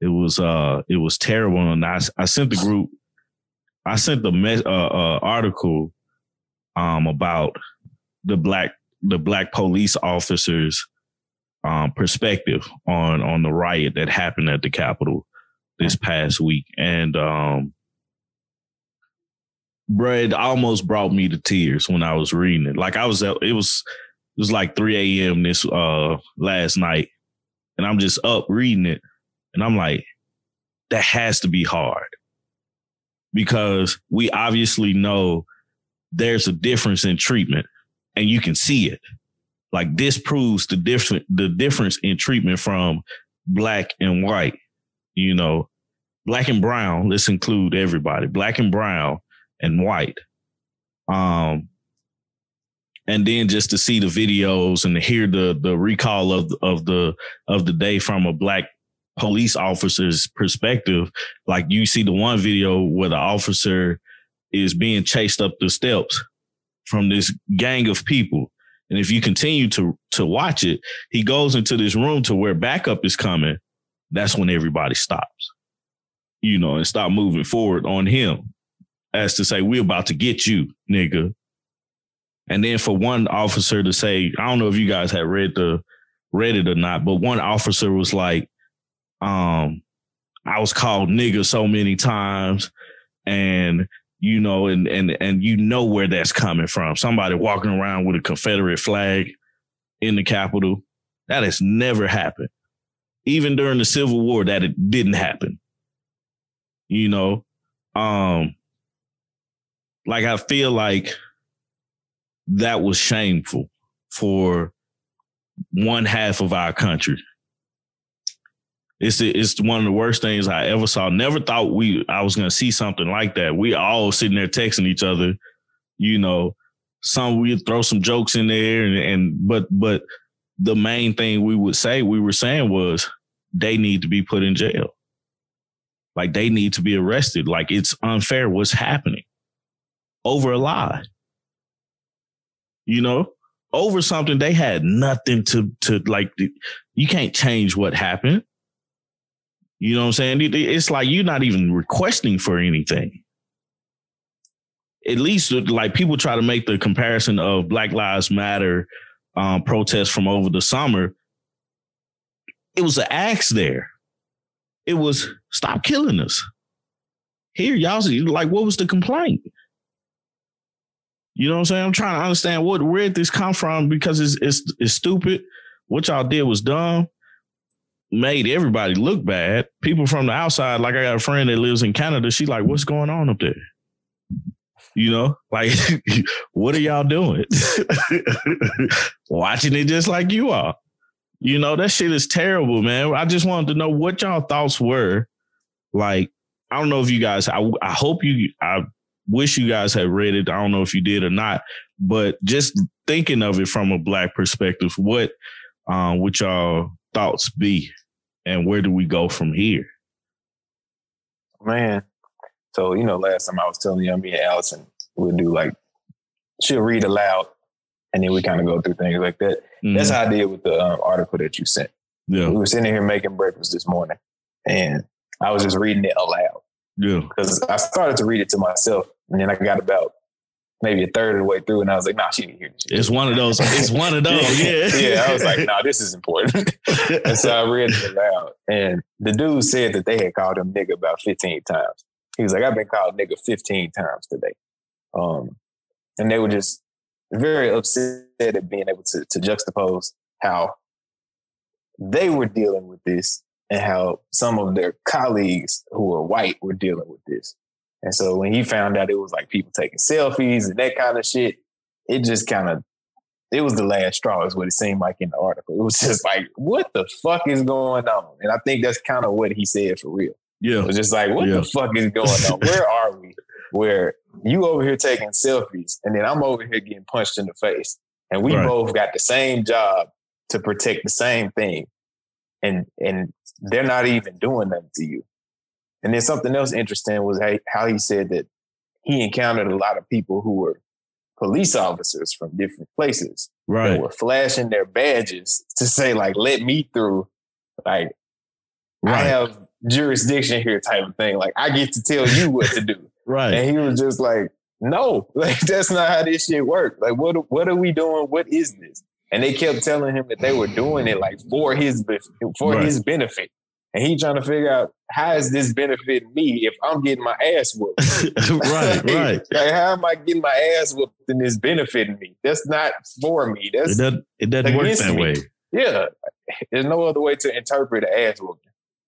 It was uh it was terrible, and I I sent the group, I sent the mes- uh, uh article um about the black the black police officers um perspective on on the riot that happened at the Capitol this past week, and um. It almost brought me to tears when I was reading it. Like I was, it was, it was like 3 a.m. this uh last night, and I'm just up reading it, and I'm like, that has to be hard because we obviously know there's a difference in treatment, and you can see it. Like this proves the different the difference in treatment from black and white. You know, black and brown. Let's include everybody. Black and brown and white. Um, and then just to see the videos and to hear the the recall of of the of the day from a black police officer's perspective like you see the one video where the officer is being chased up the steps from this gang of people and if you continue to to watch it he goes into this room to where backup is coming. That's when everybody stops you know and stop moving forward on him as to say we're about to get you nigga. And then for one officer to say, I don't know if you guys had read the read it or not, but one officer was like, um, I was called nigga so many times and you know, and and and you know where that's coming from. Somebody walking around with a Confederate flag in the Capitol. That has never happened. Even during the Civil War, that it didn't happen. You know, um, like I feel like that was shameful for one half of our country. It's it's one of the worst things I ever saw. Never thought we I was gonna see something like that. We all sitting there texting each other, you know. Some we throw some jokes in there, and, and but but the main thing we would say we were saying was they need to be put in jail. Like they need to be arrested. Like it's unfair what's happening over a lie you know, over something they had nothing to to like. You can't change what happened. You know what I'm saying? It's like you're not even requesting for anything. At least, like people try to make the comparison of Black Lives Matter um, protests from over the summer. It was an axe there. It was stop killing us. Here, y'all like, what was the complaint? You know what I'm saying? I'm trying to understand what where did this come from because it's it's it's stupid. What y'all did was dumb. Made everybody look bad. People from the outside, like I got a friend that lives in Canada. She like, what's going on up there? You know, like, <laughs> what are y'all doing? <laughs> Watching it just like you are. You know, that shit is terrible, man. I just wanted to know what y'all thoughts were. Like, I don't know if you guys, I, I hope you, I wish you guys had read it. I don't know if you did or not, but just thinking of it from a black perspective, what um would y'all thoughts be and where do we go from here? Man. So, you know, last time I was telling you, me and Allison would do like she'll read aloud and then we kind of go through things like that. Mm-hmm. That's how I did with the um, article that you sent. Yeah. We were sitting here making breakfast this morning and I was just reading it aloud. Yeah. Because I started to read it to myself and then I got about maybe a third of the way through, and I was like, "Nah, she didn't hear this." It's one of those. It's one of those. <laughs> yeah. yeah. I was like, "Nah, this is important." <laughs> and so I read it aloud, and the dude said that they had called him nigga about fifteen times. He was like, "I've been called nigga fifteen times today," um, and they were just very upset at being able to to juxtapose how they were dealing with this and how some of their colleagues who are white were dealing with this. And so when he found out it was like people taking selfies and that kind of shit, it just kind of it was the last straw, is what it seemed like in the article. It was just like, what the fuck is going on? And I think that's kind of what he said for real. Yeah. It was just like, what yeah. the fuck is going on? <laughs> Where are we? Where you over here taking selfies and then I'm over here getting punched in the face. And we right. both got the same job to protect the same thing. And and they're not even doing nothing to you. And then something else interesting was how he said that he encountered a lot of people who were police officers from different places right. that were flashing their badges to say like, let me through. Like, right. I have jurisdiction here type of thing. Like, I get to tell you what to do. <laughs> right. And he was just like, no, <laughs> like that's not how this shit works. Like, what what are we doing? What is this? And they kept telling him that they were doing it like for his for right. his benefit. And he trying to figure out how is this benefiting me if I'm getting my ass whooped. <laughs> right, <laughs> right. Like, how am I getting my ass whooped and it's benefiting me? That's not for me. That's It doesn't it doesn't work that me. way. yeah. There's no other way to interpret an ass whooping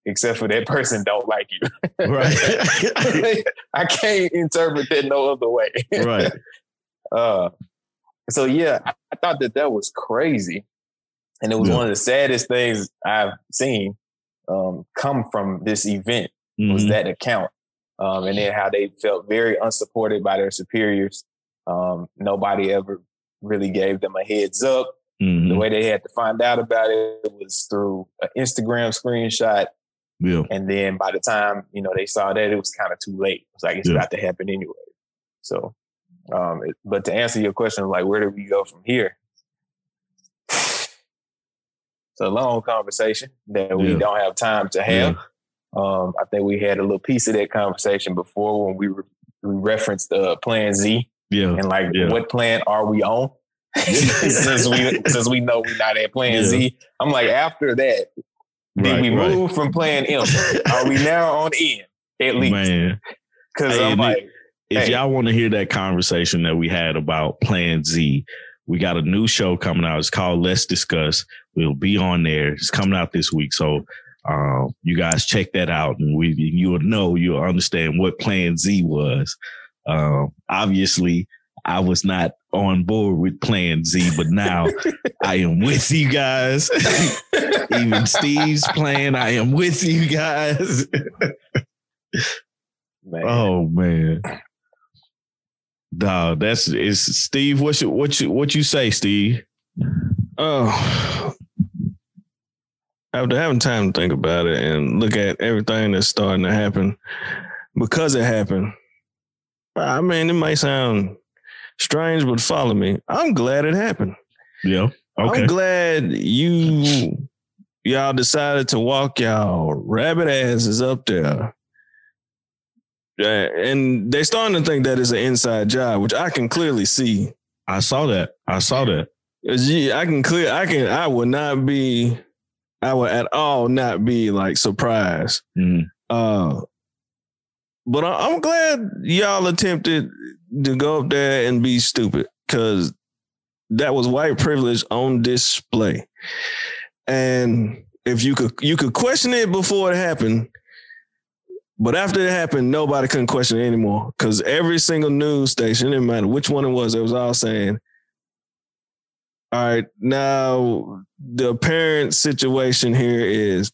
except for that person don't like you. Right. <laughs> I can't interpret that no other way. right. Uh, so yeah, I, I thought that that was crazy, and it was Yeah. one of the saddest things I've seen um, come from this event was Mhm. that account, um, and then how they felt very unsupported by their superiors. Um, nobody ever really gave them a heads up. Mhm. The way they had to find out about it was through an Instagram screenshot, Yeah. and then by the time you know they saw that, it was kind of too late. It was like it's Yeah. about to happen anyway. So, um, it, but to answer your question, like where do we go from here? It's a long conversation that we Yeah. don't have time to Yeah. have. Um, I think we had a little piece of that conversation before when we, re- we referenced uh, Plan Z Yeah. and like Yeah. what plan are we on? <laughs> <laughs> since we since we know we're not at Plan Yeah. Z, I'm like after that, did Right, we right. move from Plan M? Are we <laughs> now on N at least? Man. Because Hey, I'm like, If Hey. y'all want to hear that conversation that we had about Plan Z, we got a new show coming out. It's called Let's Discuss. We'll be on there. It's coming out this week. So um, you guys check that out and we you'll know, you'll understand what Plan Z was. Um, obviously, I was not on board with Plan Z, but now <laughs> I am with you guys. <laughs> Even Steve's plan, I am with you guys. man, Oh man. Dog, that's is Steve. What you what you what you say, Steve? Oh, after having time to think about it and look at everything that's starting to happen because it happened, I mean, it might sound strange, but follow me. I'm glad it happened. Yeah. Okay. I'm glad you y'all decided to walk y'all rabbit asses up there. Yeah, and they're starting to think that is an inside job, which I can clearly see. I saw that. I saw that. I can clear. I can. I would not be. I would at all not be like surprised. Mhm. Uh, but I, I'm glad y'all attempted to go up there and be stupid because that was white privilege on display. And if you could, you could question it before it happened. But after it happened, nobody couldn't question it anymore because every single news station, it didn't matter which one it was, it was all saying, all right, now the apparent situation here is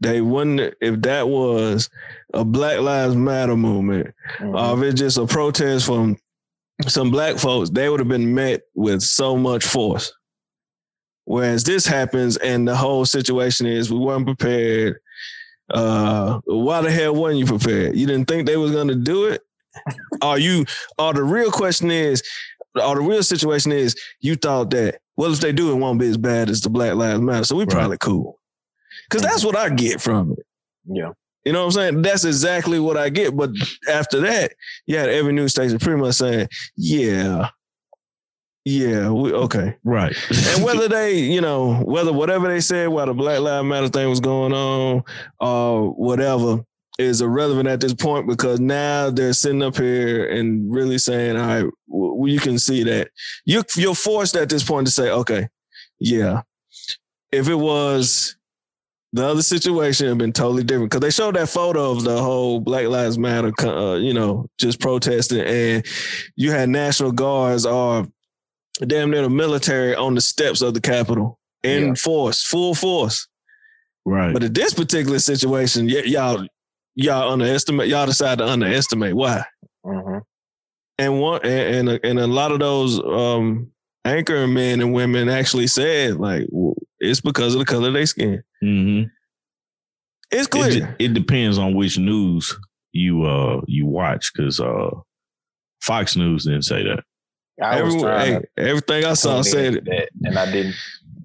they wouldn't if that was a Black Lives Matter movement, mhm. or if it's just a protest from some black folks, they would have been met with so much force. Whereas this happens and the whole situation is we weren't prepared. Uh, why the hell weren't you prepared? You didn't think they was gonna do it? Are you or the real question is, or the real situation is you thought that what if they do it won't be as bad as the Black Lives Matter? So we Right. probably cool. Cause that's what I get from it. yeah, You know what I'm saying? That's exactly what I get. But after that, you had every news station pretty much saying, yeah, yeah, we okay. Right. And <laughs> whether they, you know, whether whatever they said while the Black Lives Matter thing was going on or whatever is irrelevant at this point because now they're sitting up here and really saying, all right, well, you can see that you you're forced at this point to say, okay, yeah. If it was the other situation had been totally different because they showed that photo of the whole Black Lives Matter, uh, you know, just protesting, and you had National Guards or damn near the military on the steps of the Capitol in Yeah. force, full force. right. But in this particular situation, y- y'all y'all underestimate, y'all decide to underestimate why. hmm And one and and a, and a lot of those um anchor men and women actually said like it's because of the color of their skin. hmm It's It, clear. de- it depends on which news you uh you watch because uh Fox News didn't say that. I was Everyone- trying hey, everything I saw said it. that, and I didn't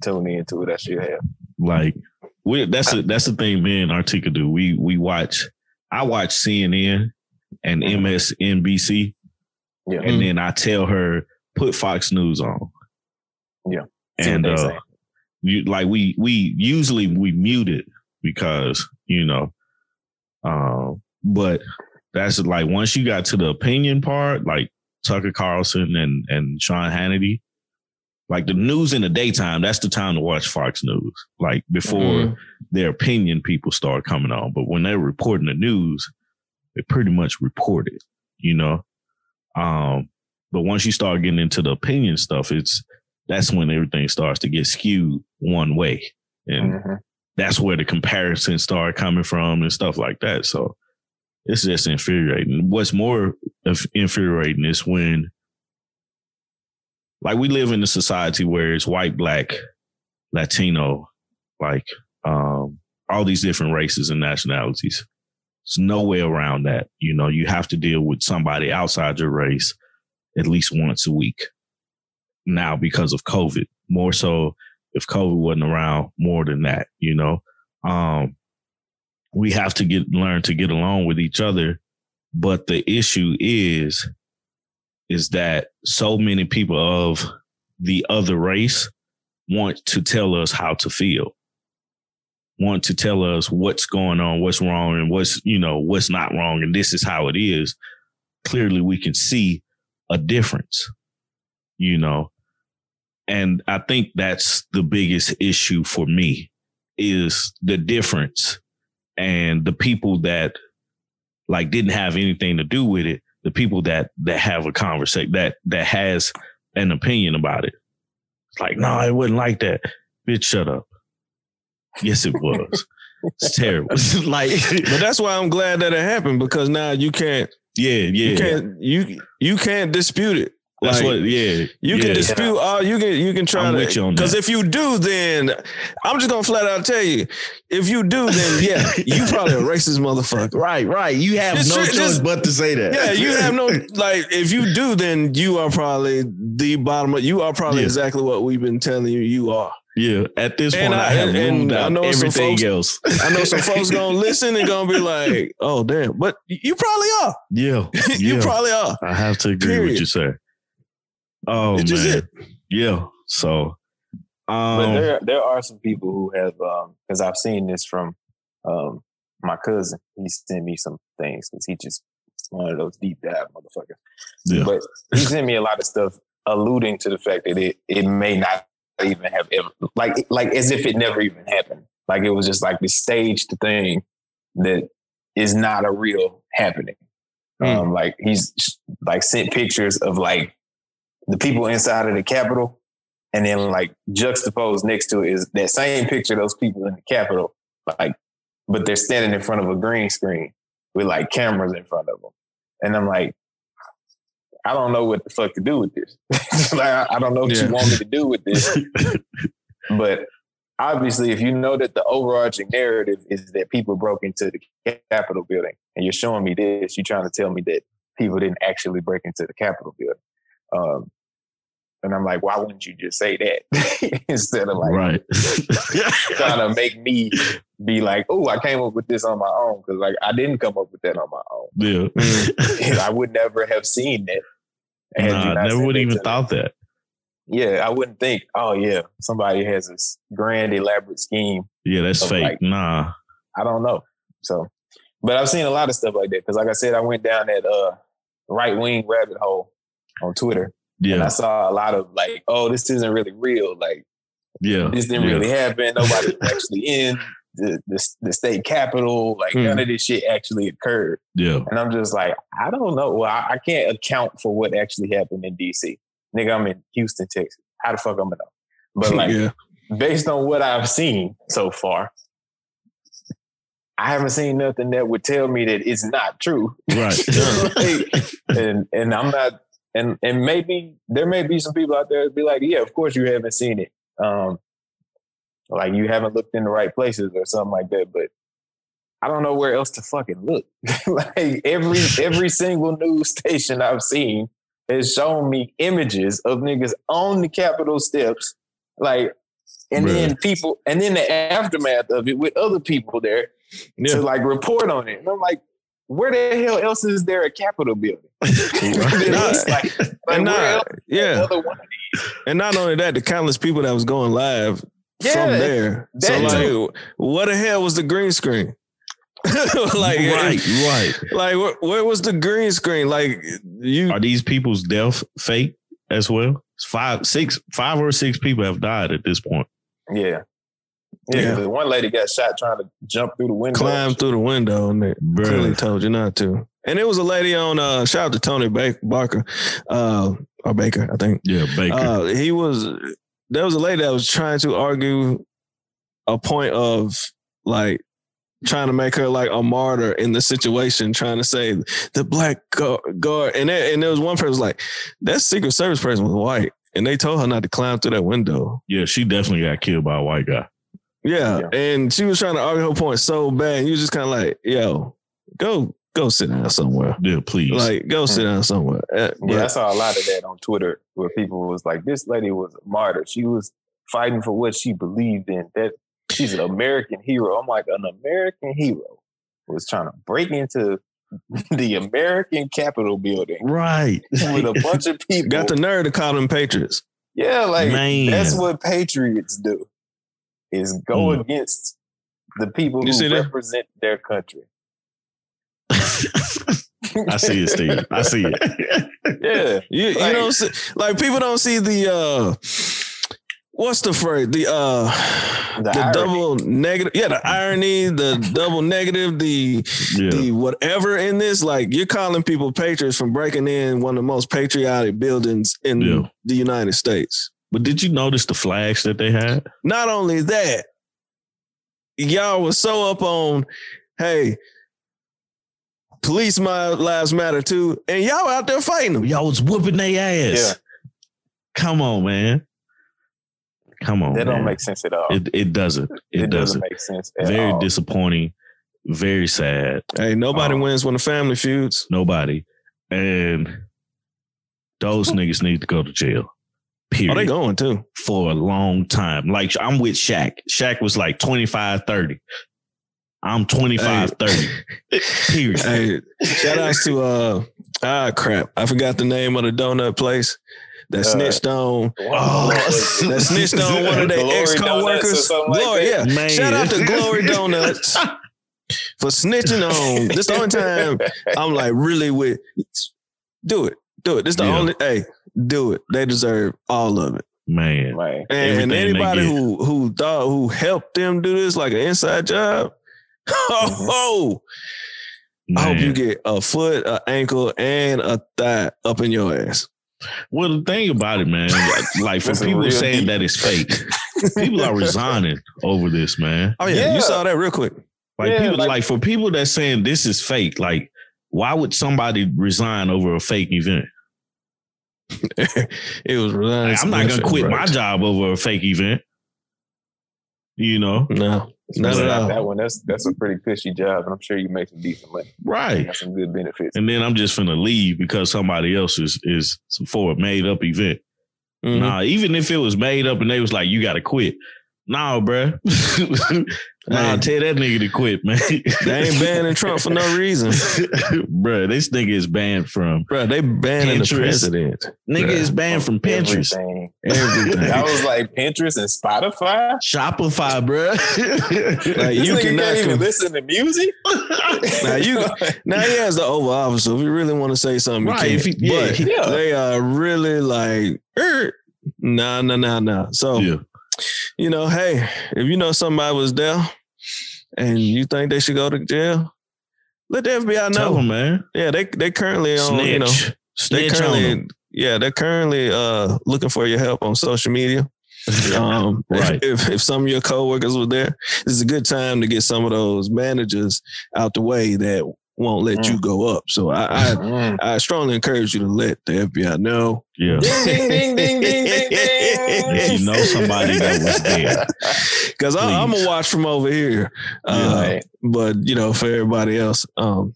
tune into it. I should have. Like we that's a, that's the thing me and Artika do. We we watch I watch CNN and. MSNBC Yeah. and then I tell her put Fox News on. Yeah. See And uh you like we we usually we mute it because you know, um, but that's like once you got to the opinion part, like Tucker Carlson and and Sean Hannity, like the news in the daytime, that's the time to watch Fox News. Like before Mhm. their opinion people start coming on, but when they're reporting the news, they pretty much report it, you know. Um, but once you start getting into the opinion stuff, it's that's when everything starts to get skewed one way, and Mhm. that's where the comparisons start coming from and stuff like that. So it's just infuriating. What's more infuriating is when, like, we live in a society where it's white, black, Latino, like um, all these different races and nationalities. There's no way around that. You know, you have to deal with somebody outside your race at least once a week now because of COVID. More so if COVID wasn't around more than that, you know. Um, we have to get learn to get along with each other. But the issue is, is that so many people of the other race want to tell us how to feel, want to tell us what's going on, what's wrong, and what's, you know, what's not wrong, and this is how it is. Clearly, we can see a difference, you know. And I think that's the biggest issue for me is the difference and the people that like didn't have anything to do with it, the people that that have a conversation that that has an opinion about it. It's like, no, it wasn't like that. Bitch, shut up. Yes, it was. <laughs> it's terrible. <laughs> like, But that's why I'm glad that it happened because now you can't yeah, yeah. you can't you you can't dispute it. That's Like, what. Yeah, You yeah. can dispute all you can you can try I'm to with on because if you do, then I'm just gonna flat out tell you, if you do, then yeah, you probably a racist motherfucker. <laughs> Right, right. You have Just no straight- choice just- but to say that. Yeah, you have no <laughs> like if you do, then you are probably the bottom of you are probably Yeah. exactly what we've been telling you you are. Yeah, at this And point, I, I- have and- and I out know some everything folks- else. I know some folks gonna <laughs> listen and gonna be like, oh damn, but you probably are. Yeah, you yeah. probably are. I have to agree Period. with you, sir. Oh It's man, yeah. So, But um, there there are some people who have because I've seen this from um, my cousin. He sent me some things because he just one of those deep dive motherfuckers. yeah, But he sent me a lot of stuff alluding to the fact that it it may not even have ever like like as if it never even happened. Like it was just like this staged thing that is not a real happening. Hmm. Um, like he's like sent pictures of like the people inside of the Capitol, and then like juxtaposed next to it is that same picture of those people in the Capitol, like, but they're standing in front of a green screen with like cameras in front of them, and I'm like, I don't know what the fuck to do with this. <laughs> like, I, I don't know what Yeah. you want me to do with this, <laughs> but obviously, if you know that the overarching narrative is that people broke into the Capitol building, and you're showing me this, you're trying to tell me that people didn't actually break into the Capitol building. Um, and I'm like, why wouldn't you just say that <laughs> instead of like right. <laughs> trying to make me be like, oh, I came up with this on my own because like I didn't come up with that on my own. yeah. <laughs> I would never have seen that. Nah, never would even me. thought that. Yeah, I wouldn't think, oh yeah, somebody has this grand elaborate scheme Yeah, that's fake. like- nah. I don't know. So, but I've seen a lot of stuff like that because, like I said, I went down that uh, right wing rabbit hole on Twitter, and I saw a lot of like, "Oh, this isn't really real. Like, yeah. this didn't yeah. really happen. Nobody was <laughs> actually in the, the the state capitol. Like, Hmm. none of this shit actually occurred." Yeah, And I'm just like, I don't know. Well, I, I can't account for what actually happened in DC. Nigga, I'm in Houston, Texas. How the fuck I'm gonna know? But <laughs> like, yeah. based on what I've seen so far, I haven't seen nothing that would tell me that it's not true. right. <laughs> Like, and and I'm not and and maybe there may be some people out there that be like, yeah, of course you haven't seen it. Um like you haven't looked in the right places or something like that, but I don't know where else to fucking look. <laughs> like every every <laughs> single news station I've seen has shown me images of niggas on the Capitol steps, like, and then people, and then the aftermath of it with other people there Yeah. to like report on it. And I'm like, where the hell else is there a Capitol building? <laughs> It like, like And where not, else yeah. another one of these? And not only that, the countless people that was going live Yeah, from there. So that like, what the hell was the green screen? <laughs> like, right, right. like where, where was the green screen? Like you, Are these people's death fake as well? Five, six, five or six people have died at this point. Yeah. Yeah, Yeah. one lady got shot trying to jump through the window. climbed through the window and they clearly told you not to. And it was a lady on uh shout out to Tony ba- Barker, uh or Baker, I think. Yeah, Baker. Uh he was there was a lady that was trying to argue a point of like trying to make her like a martyr in the situation, trying to say the black guard. And there, and there was one person was like, that Secret Service person was white. And they told her not to climb through that window. yeah, she definitely got killed by a white guy. Yeah. Yeah. And she was trying to argue her point so bad. You was just kind of like, yo, go go sit down somewhere. Yeah, please. Like, go sit down somewhere. Uh, but- Yeah, I saw a lot of that on Twitter where people was like, "This lady was a martyr. She was fighting for what she believed in. That she's an American hero." I'm like, an American hero was trying to break into <laughs> the American Capitol building right. with a bunch of people. <laughs> got the nerve to call them Patriots. yeah, like Man. that's what patriots do: is go Mm. against the people You see who that? represent their country. <laughs> I see it, Steve. I see it. <laughs> Yeah, You, you Like- don't see, like people don't see the uh what's the phrase? The uh The the, irony. double negative. Yeah, the irony, the <laughs> double negative, the yeah. the whatever in this. Like you're calling people patriots from breaking in one of the most patriotic buildings in Yeah. the United States. But did you notice the flags that they had? Not only that, y'all was so up on, hey, police my lives matter too, and y'all out there fighting them. Y'all was whooping their ass. Yeah. Come on, man. Come on. that don't make sense at all. It it doesn't. It, It, doesn't. doesn't make sense at Very all. disappointing. Very sad. Hey, nobody Oh. wins when the family feuds. Nobody. And those niggas need to go to jail. Period. Oh, they going too. for a long time. Like I'm with Shaq. Shaq was like 25, 30. I'm 25, 30. <laughs> Period. Hey, shout outs to uh ah crap. I forgot the name of the donut place that Uh, snitched on Oh. <laughs> that snitched on one of their ex Donuts or co-workers. something like Glory, yeah. Man. Shout out to Glory Donuts <laughs> for snitching on. This the only time I'm like really with do it. Do it. This the Yeah. only hey, do it. They deserve all of it. Man. Man, And, and anybody who who thought who helped them do this like an inside job, <laughs> mm-hmm. oh, I hope you get a foot, an ankle, and a thigh up in your ass. Well, the thing about it, man, like <laughs> for people real saying deep. that it's fake, people are resigning over this, man. Oh yeah, Yeah. you saw that real quick. Like Yeah, people, like- like, for people that saying this is fake, like why would somebody resign over a fake event? It was. Like, I'm not gonna quit my job over a fake event. You know, No, not at not all. that one. That's that's a pretty cushy job, and I'm sure you make some decent money. right? Got some good benefits. And then I'm just gonna leave because somebody else is is for a made up event. Mhm. Nah, even if it was made up and they was like, you gotta quit. Nah, bruh. <laughs> nah, Hey. tell that nigga to quit, man. They ain't banning Trump for no reason, <laughs> bruh, this nigga is banned from bro. They banning the president. nigga Bruh. is banned from Pinterest. Everything. Everything. <laughs> I was like Pinterest and Spotify. Shopify, bruh. <laughs> Like, you cannot can't even listen to music. Now you now he has the Oval Office, so if you really want to say something, Right, you if he- yeah, but yeah. they are really like, er, nah, nah, nah, nah. So yeah. You know, hey, if you know somebody was there and you think they should go to jail, let the FBI know. him, man. Yeah, they they currently on, Snitch. you know, they Snitch on currently yeah, they're currently uh looking for your help on social media. <laughs> Um, Right. if, if some of your coworkers were there, this is a good time to get some of those managers out the way that won't let Mm. you go up. So I, I Mm. I strongly encourage you to let the FBI know. Yeah. Ding, ding, ding, ding, ding, ding, If <laughs> you know somebody that was there. Because I'm Please. gonna watch from over here. Uh, Right. But you know, for everybody else, um,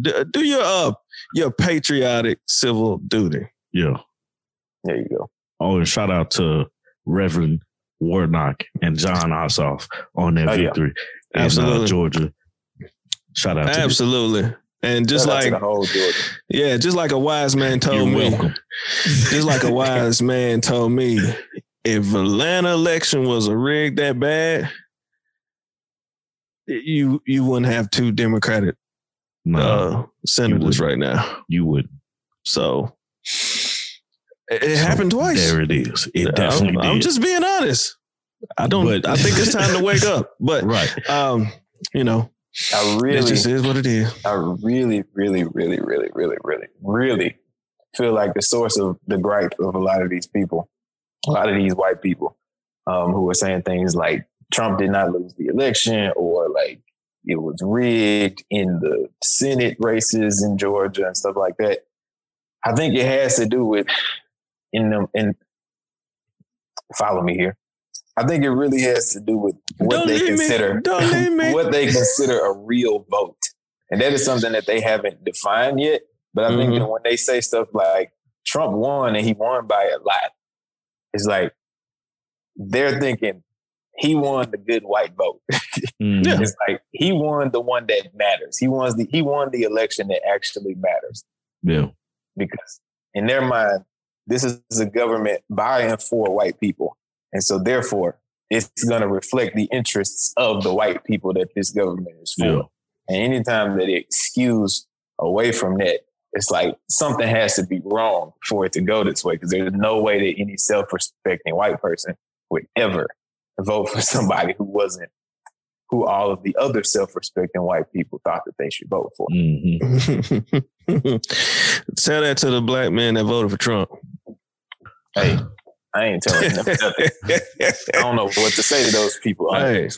do, do your uh your patriotic civil duty. Yeah. There you go. Oh, and shout out to Reverend Warnock and Jon Ossoff on their Oh, yeah. victory in uh, Georgia. Shout out to Absolutely. And just Shout like whole yeah, just like a wise man told You're me, welcome. just like a wise man told me, if Atlanta election was a rig that bad, you you wouldn't have two Democratic No, uh, senators right now. you would. So it, it happened twice. There it is. It I'm- definitely I'm, just being honest. I don't. But- I think it's time to wake <laughs> up. But right. um, you know, I it really, just is what it is. I really, really, really, really, really, really, really feel like the source of the gripe of a lot of these people, a lot of these white people, um, who are saying things like Trump did not lose the election or like it was rigged in the Senate races in Georgia and stuff like that. I think it has to do with in them and follow me here. I think it really has to do with what Don't they me. consider Don't leave me. <laughs> what they consider a real vote. And that is something that they haven't defined yet. But I think Mhm. that when they say stuff like Trump won and he won by a lot, it's like they're thinking he won the good white vote. Yeah. <laughs> It's like he won the one that matters. He won the he won the election that actually matters Yeah. because in their mind, this is a government by and for white people. And so therefore, it's going to reflect the interests of the white people that this government is for. Yeah. And anytime that it skews away from that, it's like something has to be wrong for it to go this way because there's no way that any self-respecting white person would ever vote for <laughs> somebody who wasn't who all of the other self-respecting white people thought that they should vote for. Mhm. <laughs> Tell that to the black man that voted for Trump. Hey, I ain't telling them nothing. <laughs> I don't know what to say to those people. Hey.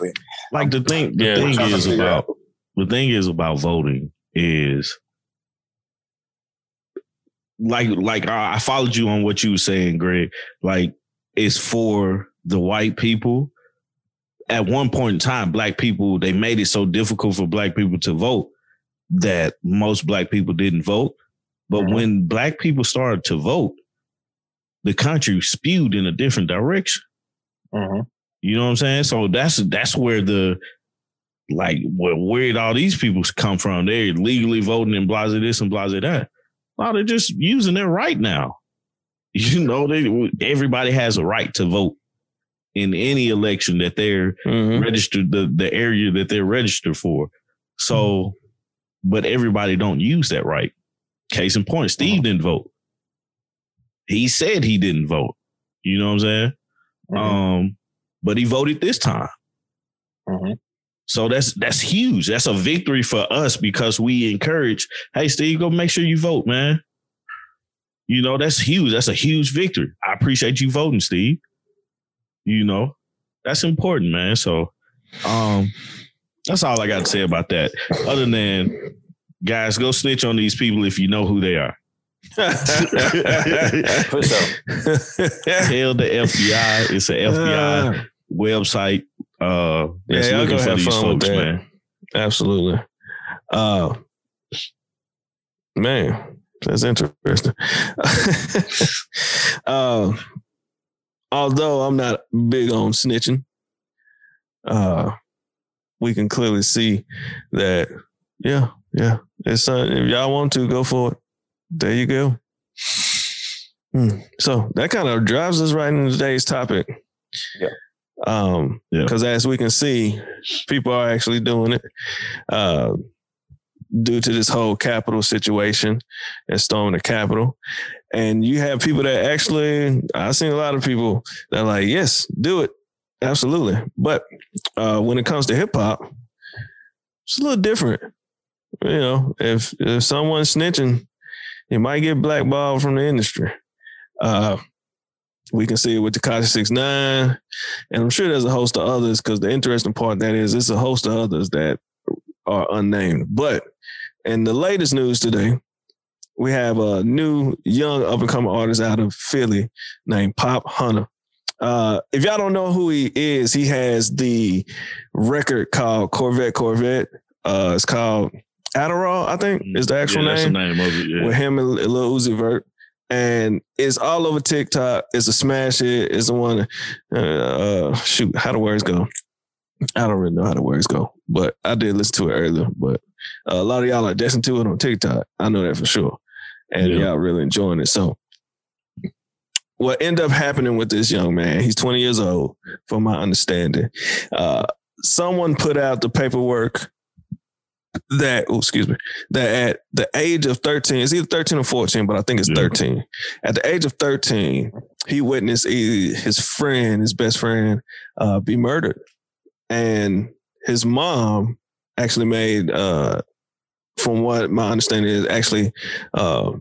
Like the thing, the Yeah, thing is about out. the thing is about voting is like like I I followed you on what you were saying, Greg. Like it's for the white people. At one point in time, black people they made it so difficult for black people to vote that most black people didn't vote. But Mhm. when black people started to vote, the country spewed in a different direction. Mhm. You know what I'm saying? So that's that's where the like where where did all these people come from? They're legally voting and blah this and blah that. No, they're just using their right now. <laughs> You know, they everybody has a right to vote in any election that they're Mhm. registered the the area that they're registered for. So, but everybody don't use that right. Case in point, Steve didn't vote. He said he didn't vote. You know what I'm saying? Mhm. Um, but he voted this time. Mhm. So that's that's huge. That's a victory for us because we encourage, hey Steve, go make sure you vote, man. You know, that's huge. That's a huge victory. I appreciate you voting, Steve. You know, that's important, man. So um that's all I got to say about that. Other than guys, go snitch on these people if you know who they are. For sure. Tell the FBI. It's an FBI website. Uh, that's Yeah, looking for these folks, man. Absolutely. Uh man, that's interesting. <laughs> uh although I'm not big on snitching, uh we can clearly see that yeah, yeah. It's uh, if y'all want to go for it, there you go. Hmm. So that kind of drives us right into today's topic. Yeah. Um, Yeah. because as we can see, people are actually doing it. Uh, due to this whole Capitol situation and storming the Capitol. And you have people that actually, I've seen a lot of people that are like, yes, do it. Absolutely. But uh, when it comes to hip hop, it's a little different. You know, if if someone's snitching, you might get blackballed from the industry. Uh, we can see it with Tekashi Six Nine, and I'm sure there's a host of others. Because the interesting part that is, it's a host of others that are unnamed. But in the latest news today, we have a new young up and coming artist out of Philly named Popp Hunna. Uh, if y'all don't know who he is, he has the record called Corvette Corvette. Uh, it's called Adderall, I think is the actual yeah, name That's the name of it. Yeah. with him and Lil Uzi Vert. And it's all over TikTok. It's a smash hit. It's the one. Uh, uh, shoot, how the words go? I don't really know how the words go, but I did listen to it earlier. But uh, a lot of y'all are listening to it on TikTok. I know that for sure, and Yeah. y'all really enjoying it. So, what ended up happening with this young man, he's 20 years old, from my understanding. Uh, someone put out the paperwork that, oh, excuse me, that at the age of 13, it's either 13 or 14, but I think it's Yeah. 13. At the age of 13, he witnessed his friend, his best friend, uh, be murdered. And his mom actually made, uh, from what my understanding is, actually uh,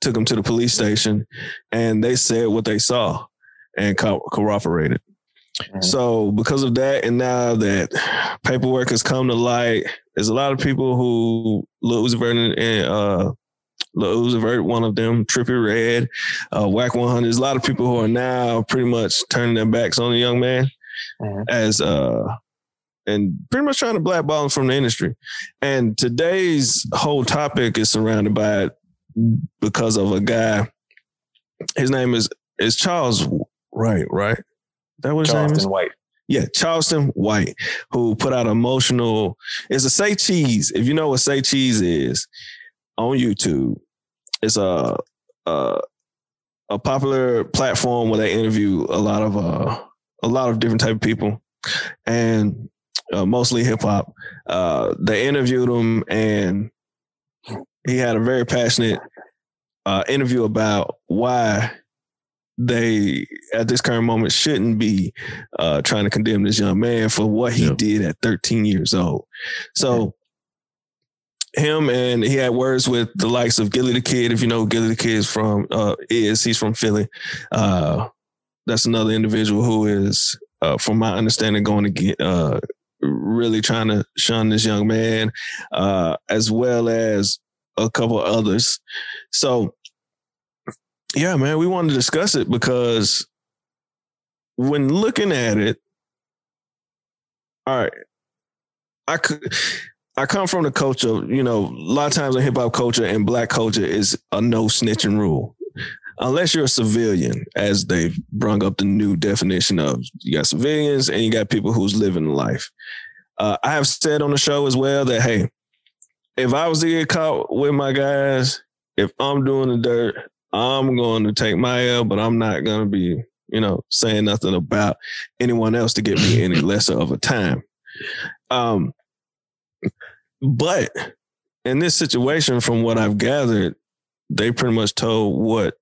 took him to the police station and they said what they saw and co- corroborated. Mhm. So because of that, and now that paperwork has come to light, there's a lot of people who Lil Uzi Vert and uh, Lil Uzi Vert, one of them, Trippie Redd, uh, Wack 100. There's a lot of people who are now pretty much turning their backs on the young man Mhm. as uh and pretty much trying to blackball him from the industry. And today's whole topic is surrounded by it because of a guy. His name is is Charles Wright, right? That what his name is? Charleston White. Yeah, Charleston White, who put out emotional. It's a say cheese. If you know what say cheese is on YouTube, it's a a, a popular platform where they interview a lot of uh a lot of different type of people, and uh, mostly hip hop. Uh, they interviewed him, and he had a very passionate uh, interview about why they at this current moment shouldn't be uh, trying to condemn this young man for what he Yeah. did at 13 years old. So him and he had words with the likes of Gillie the Kid. If you know Gillie the Kid is from, uh, is he's from Philly. Uh, that's another individual who is, uh, from my understanding, going to get uh, really trying to shun this young man, uh, as well as a couple others. So, yeah, man, we wanted to discuss it because when looking at it, all right, I could. I come from the culture, you know, a lot of times in hip hop culture and black culture is a no snitching rule. Unless you're a civilian, as they've brung up the new definition of you got civilians and you got people who's living life. Uh, I have said on the show as well that, hey, if I was to get caught with my guys, if I'm doing the dirt, I'm going to take my L, but I'm not going to be, you know, saying nothing about anyone else to get me any <laughs> lesser of a time. Um, but in this situation, from what I've gathered, they pretty much told what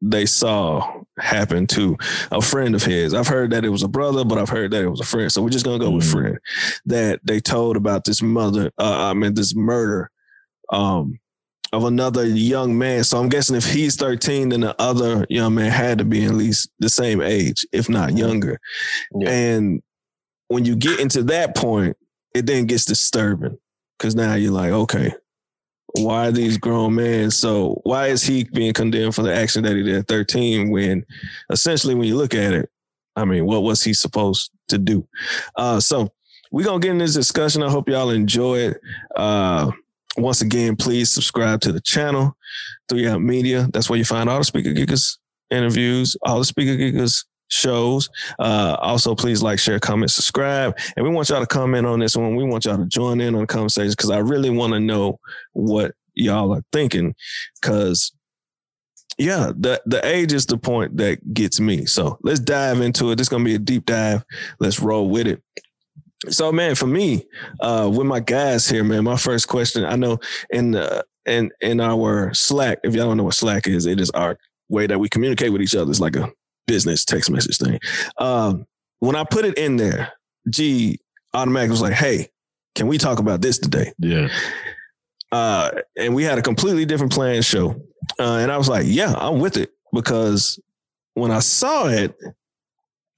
they saw happen to a friend of his. I've heard that it was a brother, but I've heard that it was a friend. So we're just gonna go with Mhm. friend that they told about this mother. Uh, I mean, this murder um, of another young man. So I'm guessing if he's 13, then the other young man had to be at least the same age, if not younger. Yeah. And when you get into that point, it then gets disturbing because now you're like, okay, why are these grown men? So why is he being condemned for the action that he did at 13 when essentially when you look at it, I mean, what was he supposed to do? Uh, so we're gonna get in this discussion. I hope y'all enjoy it. Uh, once again, please subscribe to the channel, Three Out Media. That's where you find all the Speaker Geekers interviews, all the Speaker Geekers shows. Uh, also, please like, share, comment, subscribe. And we want y'all to comment on this one. We want y'all to join in on the conversation because I really want to know what y'all are thinking. Because, yeah, the, the age is the point that gets me. So let's dive into it. This is going to be a deep dive. Let's roll with it. So, man, for me, uh, with my guys here, man, my first question, I know in the, in in our Slack, if y'all don't know what Slack is, it is our way that we communicate with each other. It's like a business text message thing. Um, when I put it in there, G automatically was like, "Hey, can we talk about this today?" Yeah. Uh, and we had a completely different plan show, uh, and I was like, "Yeah, I'm with it," because when I saw it,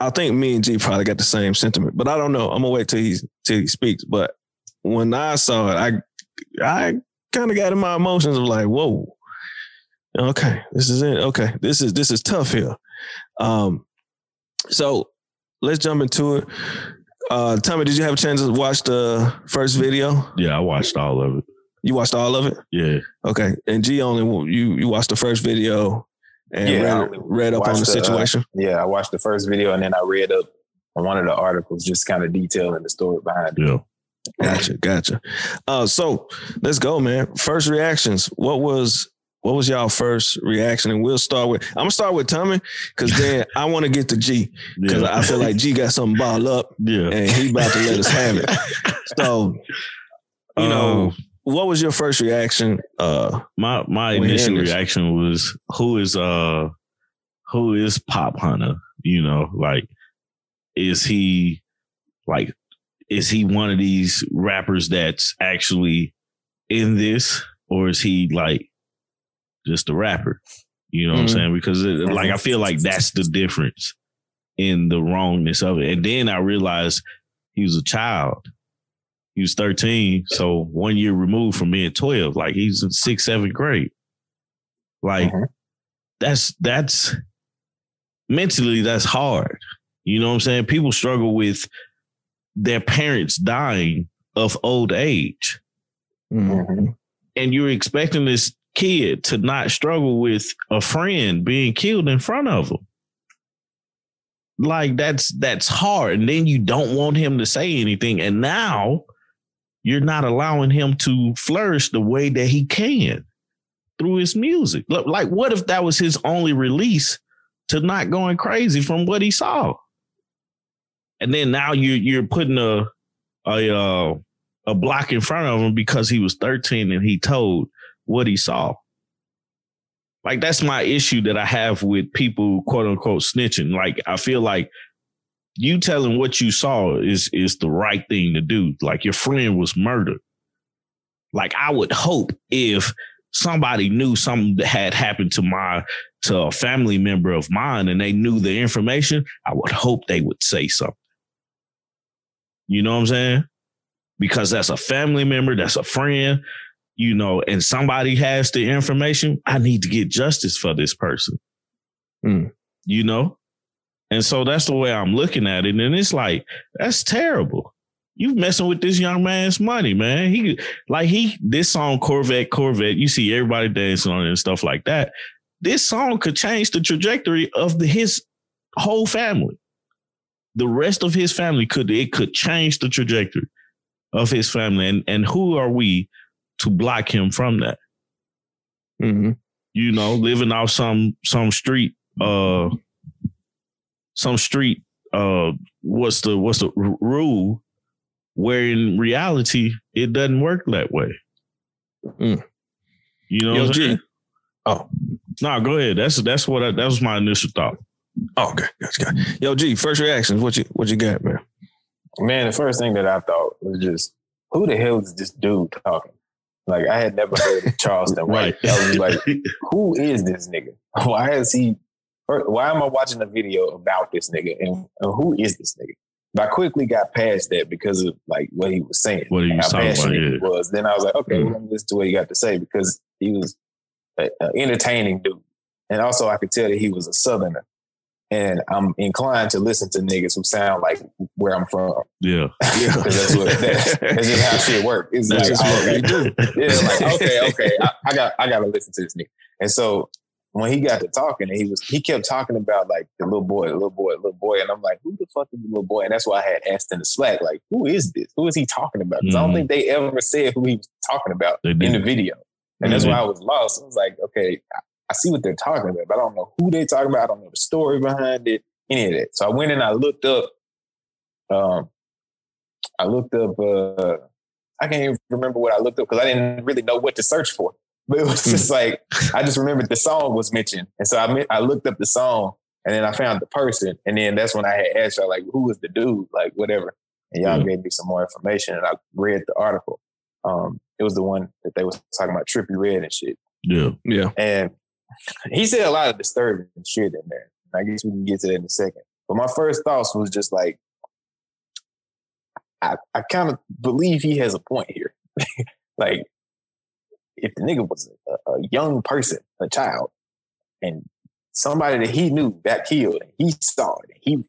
I think me and G probably got the same sentiment, but I don't know. I'm gonna wait till he till he speaks. But when I saw it, I I kind of got in my emotions of like, "Whoa." Okay, this is it. Okay, this is this is tough here. Um, so let's jump into it. Uh, Tommy, did you have a chance to watch the first video? Yeah. I watched all of it. You watched all of it? Yeah. Okay. And G only you you watched the first video and Yeah, read, read up on the watched the, uh, situation. Yeah, I watched the first video and then I read up on one of the articles, just kind of detailing the story behind it. Yeah. Gotcha, gotcha. Uh, so let's go, man. First reactions. What was what was y'all first reaction? And we'll start with I'm gonna start with Tommy because <laughs> then I want to get to G because Yeah. I feel like G got something balled up yeah. and he about to let us have it. <laughs> So you know, Um, what was your first reaction? Uh, my my initial reaction was who is uh who is Popp Hunna? You know, like is he like is he one of these rappers that's actually in this or is he like just a rapper? You know what Mhm. I'm saying? Because it, like I feel like that's the difference in the wrongness of it. And then I realized he was a child. He was 13, so one year removed from being 12. Like he's in sixth, seventh grade. Like Mhm. that's that's mentally that's hard. You know what I'm saying? People struggle with their parents dying of old age. Mhm. And you're expecting this kid to not struggle with a friend being killed in front of him. Like that's that's hard. And then you don't want him to say anything. And now you're not allowing him to flourish the way that he can through his music. Like, what if that was his only release to not going crazy from what he saw? And then now you're you're putting a a uh, a block in front of him because he was 13 and he told what he saw. Like that's my issue that I have with people quote unquote snitching. Like I feel like you telling what you saw is is the right thing to do. Like your friend was murdered. Like I would hope if somebody knew something that had happened to my to a family member of mine and they knew the information, I would hope they would say something. You know what I'm saying? Because that's a family member, that's a friend, you know, and somebody has the information. I need to get justice for this person. Hmm. You know? And so that's the way I'm looking at it. And it's like, that's terrible. You messing with this young man's money, man. He like he this song Corvette, Corvette. You see everybody dancing on it and stuff like that. This song could change the trajectory of the, his whole family. The rest of his family could it could change the trajectory of his family. And and who are we to block him from that? mhm. you know, living off some some street uh some street uh what's the what's the r- rule where in reality it doesn't work that way. Mm. You know Yo, what I'm G. saying? Oh, No, go ahead. That's that's what I, that was my initial thought. oh, okay, gotcha, gotcha. Yo, G, first reactions. What you what you got, man? Man, the first thing that I thought was just, who the hell is this dude talking? Like, I had never heard of Charleston White. <laughs> I was like, who is this nigga? <laughs> Why is he? Why am I watching a video about this nigga? And, and who is this nigga? But I quickly got past that because of like what he was saying. What was how talking about, yeah. he was. Then I was like, okay, Mm. well, listen to what he got to say because he was an entertaining dude, and also I could tell that he was a Southerner. And I'm inclined to listen to niggas who sound like where I'm from. yeah. <laughs> Yeah, that's what that's, <laughs> that's just how shit work. It's That's like, just what okay, do. yeah, like <laughs> okay, okay, I, I got I got to listen to this nigga. And so when he got to talking, and he was he kept talking about like the little boy, the little boy, the little boy, and I'm like, who the fuck is the little boy? And that's why I had asked in the Slack, like, who is this? Who is he talking about? Because I don't Mhm. think they ever said who he was talking about in the video, and that's Mhm. why I was lost. I was like, okay, I, I see what they're talking about, but I don't know who they're talking about. I don't know the story behind it, any of that. So I went and I looked up. Um, I looked up. uh I can't even remember what I looked up because I didn't really know what to search for. But it was just like I just remembered the song was mentioned, and so I me- I looked up the song, and then I found the person, and then that's when I had asked y'all like, who was the dude, like whatever, and y'all Yeah. gave me some more information, and I read the article. Um, it was the one that they was talking about Trippie Redd and shit, Yeah. Yeah, and he said a lot of disturbing shit in there. I guess we can get to that in a second. But my first thoughts was just like, I, I kind of believe he has a point here. <laughs> like, if the nigga was a, a young person, a child, and somebody that he knew got killed, and he saw it, and he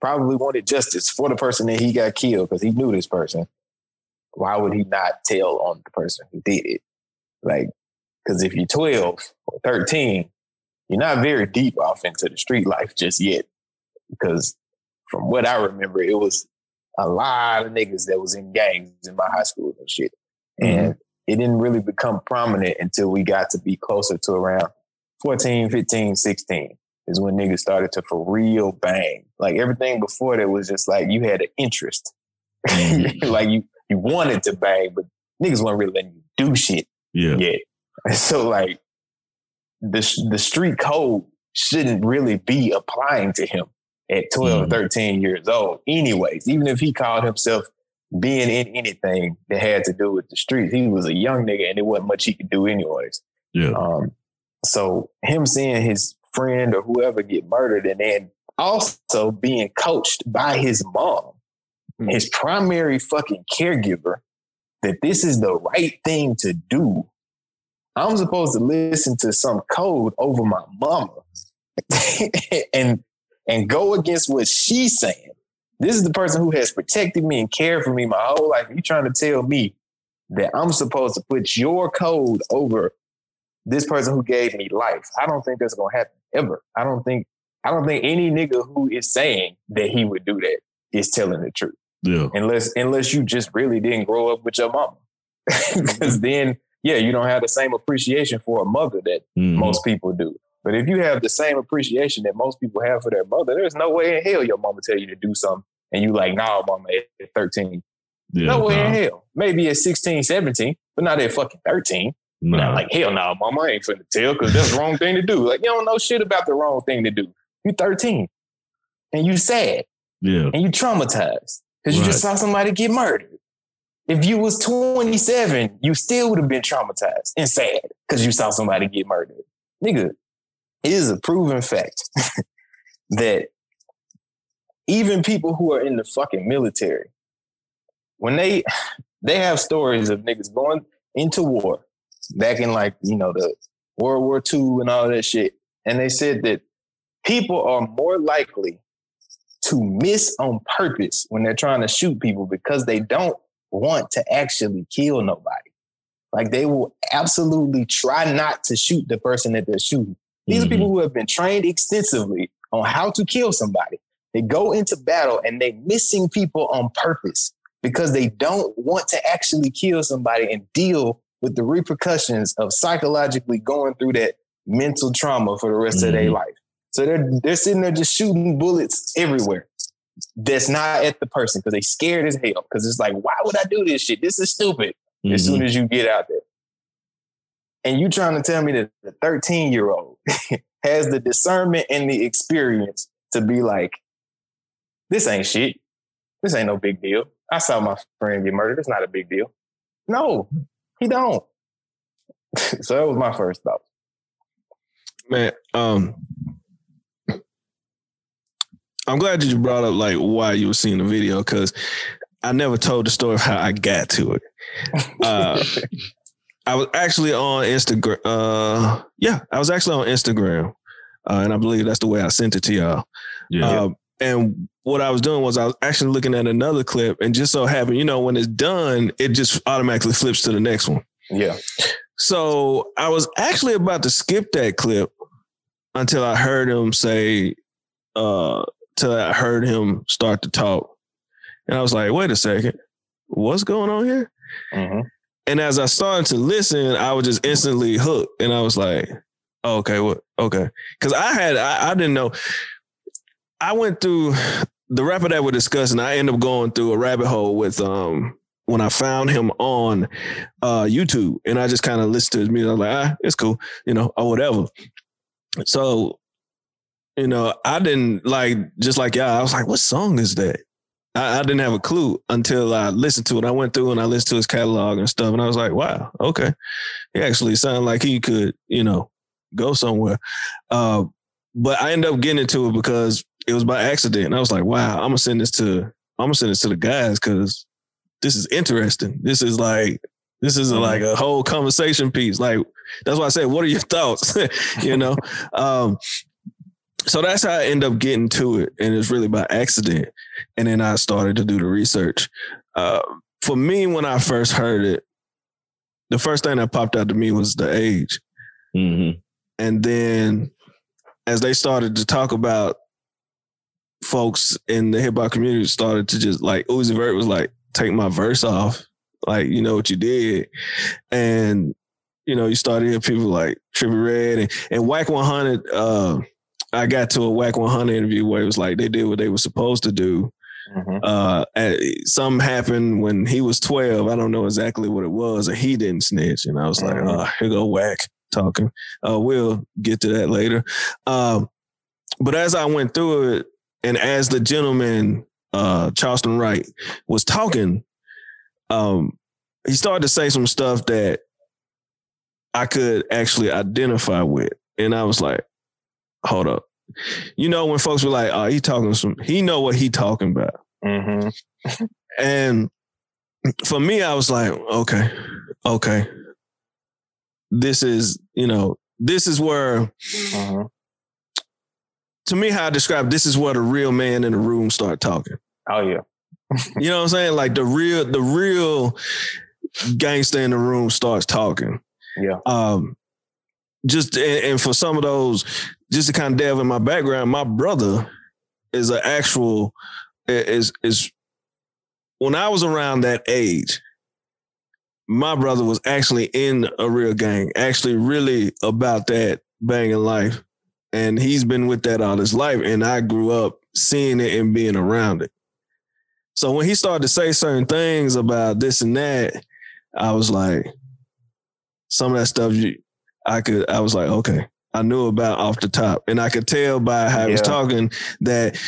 probably wanted justice for the person that he got killed because he knew this person. Why would he not tell on the person who did it? Like, because if you're 12 or 13, you're not very deep off into the street life just yet. Because from what I remember, it was a lot of niggas that was in gangs in my high school and shit. Mm-hmm. And it didn't really become prominent until we got to be closer to around 14, 15, 16 is when niggas started to for real bang. Like everything before that was just like you had an interest. <laughs> like you you wanted to bang, but niggas weren't really letting you do shit Yeah. yet. <laughs> So like the the street code shouldn't really be applying to him at 12, Mhm. 13 years old. Anyways, even if he called himself being in anything that had to do with the streets, he was a young nigga and there wasn't much he could do anyways. Yeah. Um, so him seeing his friend or whoever get murdered and then also being coached by his mom, Hmm. his primary fucking caregiver, that this is the right thing to do. I'm supposed to listen to some code over my mama <laughs> and and go against what she's saying. This is the person who has protected me and cared for me my whole life. You trying to tell me that I'm supposed to put your code over this person who gave me life. I don't think that's gonna happen ever. I don't think I don't think any nigga who is saying that he would do that is telling the truth. Yeah. Unless unless you just really didn't grow up with your mama. <laughs> Because then, yeah, you don't have the same appreciation for a mother that Mhm. most people do. But if you have the same appreciation that most people have for their mother, there's no way in hell your mama tell you to do something and you like, nah, mama, at 13. yeah. no way in hell. Maybe at 16, 17, but not at fucking 13. nah. Not like, hell no, nah, mama, I ain't finna tell because that's the wrong thing to do. Like, you don't know shit about the wrong thing to do. You 13 and you sad yeah. and you traumatized because you just saw somebody get murdered. If you was 27, you still would have been traumatized and sad because you saw somebody get murdered. Nigga, it is a proven fact <laughs> that even people who are in the fucking military, when they <sighs> they have stories of niggas going into war back in like, you know, the World War II and all that shit. And they said that people are more likely to miss on purpose when they're trying to shoot people because they don't want to actually kill nobody. Like they will absolutely try not to shoot the person that they're shooting. These Mhm. are people who have been trained extensively on how to kill somebody. They go into battle and they missing people on purpose because they don't want to actually kill somebody and deal with the repercussions of psychologically going through that mental trauma for the rest of their Mhm. life. So they're they're sitting there just shooting bullets everywhere. That's not at the person because they scared as hell. Because it's like, why would I do this shit? This is stupid. As Mhm. soon as you get out there, and you trying to tell me that the 13 year old <laughs> has the discernment and the experience to be like, this ain't shit. This ain't no big deal. I saw my friend get murdered. It's not a big deal. No, he don't. <laughs> so that was my first thought. Man, um, I'm glad that you brought up like why you were seeing the video because I never told the story of how I got to it. <laughs> Uh, I was actually on Instagram. Uh, yeah, I was actually on Instagram, uh, and I believe that's the way I sent it to y'all. Yeah. Um, and what I was doing was I was actually looking at another clip, and just so happened, you know, when it's done, it just automatically flips to the next one. yeah. So I was actually about to skip that clip until I heard him say, uh, till I heard him start to talk. And I was like, wait a second, what's going on here? hmm And as I started to listen, I was just instantly hooked. And I was like, oh, okay, what? Okay. Cause I had, I, I didn't know. I went through the rapper that we're discussing. I ended up going through a rabbit hole with, um, when I found him on uh, YouTube and I just kind of listened to his music. I was like, ah, it's cool, you know, or whatever. So, you know, I didn't like, just like y'all, I was like, what song is that? I, I didn't have a clue until I listened to it. I went through and I listened to his catalog and stuff, and I was like, wow, okay. He actually sounded like he could, you know, go somewhere. Uh, but I ended up getting into it because it was by accident. And I was like, wow, I'm gonna send this to I'm gonna send this to the guys because this is interesting. This is like this is like a whole conversation piece. Like that's why I said, what are your <laughs> thoughts? <laughs> you know? um, so that's how I end up getting to it. And it's really by accident. And then I started to do the research. Uh, for me, when I first heard it, the first thing that popped out to me was the age. Mhm. And then as they started to talk about folks in the hip hop community started to just like Uzi Vert was like, take my verse off Like, you know what you did. And, you know, you started hearing people like Trippie Redd and, and Wack 100. Uh, I got to a Wack 100 interview where it was like they did what they were supposed to do. Mhm. Uh, something happened when he was 12. I don't know exactly what it was, and he didn't snitch. And I was like, Mhm. oh, here go Wack talking. Uh, we'll get to that later. Um, but as I went through it, and as the gentleman, uh, Charleston Wright, was talking, um, he started to say some stuff that I could actually identify with. And I was like, hold up. You know, when folks were like, oh, he talking some, he know what he talking about. Mhm. <laughs> And for me, I was like, okay, okay. This is, you know, this is where, Mhm. To me, how I describe this is where the real man in the room start talking. Oh yeah. <laughs> You know what I'm saying? Like the real, the real gangster in the room starts talking. Yeah. Um, just and, and for some of those, just to kind of delve in my background, my brother is an actual is is when I was around that age, my brother was actually in a real gang, actually really about that banging life. And he's been with that all his life. And I grew up seeing it and being around it. So when he started to say certain things about this and that, I was like, some of that stuff you I could I was like, okay, I knew about off the top. And I could tell by how he was talking that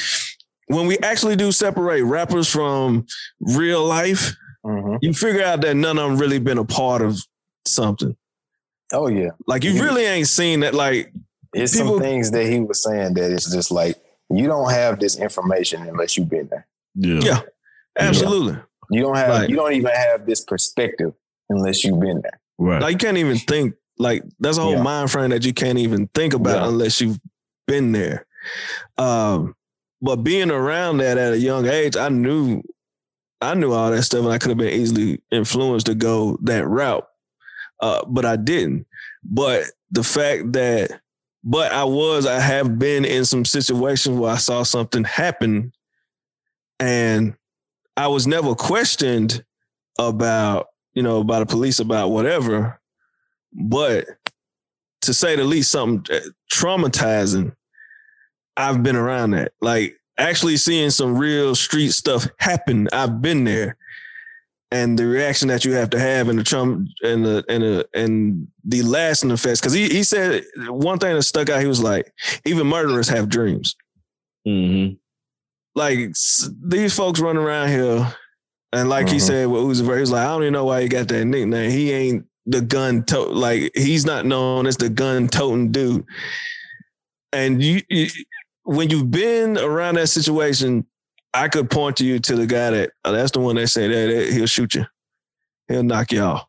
when we actually do separate rappers from real life, Mhm. you figure out that none of them really been a part of something. Oh yeah. Like you Yeah. really ain't seen that. Like It's People- some things that he was saying that it's just like you don't have this information unless you've been there. Yeah. Yeah. absolutely. You don't have Right. you don't even have this perspective unless you've been there. Right. Like you can't even think. Like that's a whole Yeah. mind frame that you can't even think about Yeah. unless you've been there. Um, but being around that at a young age, I knew, I knew all that stuff, and I could have been easily influenced to go that route. Uh, but I didn't. But the fact that, but I was, I have been in some situations where I saw something happen, and I was never questioned about, you know, by the police about whatever. But to say the least, something uh, traumatizing. I've been around that. Like actually seeing some real street stuff happen. I've been there. And the reaction that you have to have and the Trump and the and the and the lasting effects. Cause he he said one thing that stuck out, he was like, even murderers have dreams. Mm-hmm. Like these folks running around here, and like he Mhm. said with Uzi Vert, he was like, I don't even know why he got that nickname. He ain't the gun tote like he's not known as the gun toting dude. And you, you when you've been around that situation, I could point to you to the guy that oh, that's the one that said that, that he'll shoot you, he'll knock you off.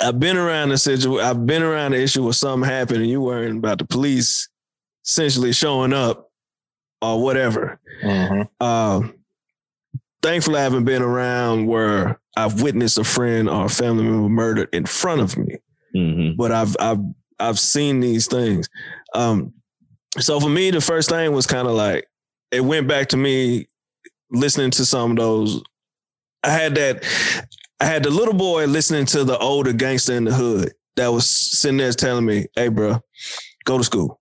I've been around the situation. I've been around the issue where something happened and you worrying about the police essentially showing up or whatever. Mhm. Um, thankfully, I haven't been around where I've witnessed a friend or a family member murdered in front of me Mm-hmm. but I've I've I've seen these things. Um, so for me, the first thing was kind of like it went back to me listening to some of those. I had that. I had the little boy listening to the older gangster in the hood that was sitting there telling me, "Hey, bro, go to school."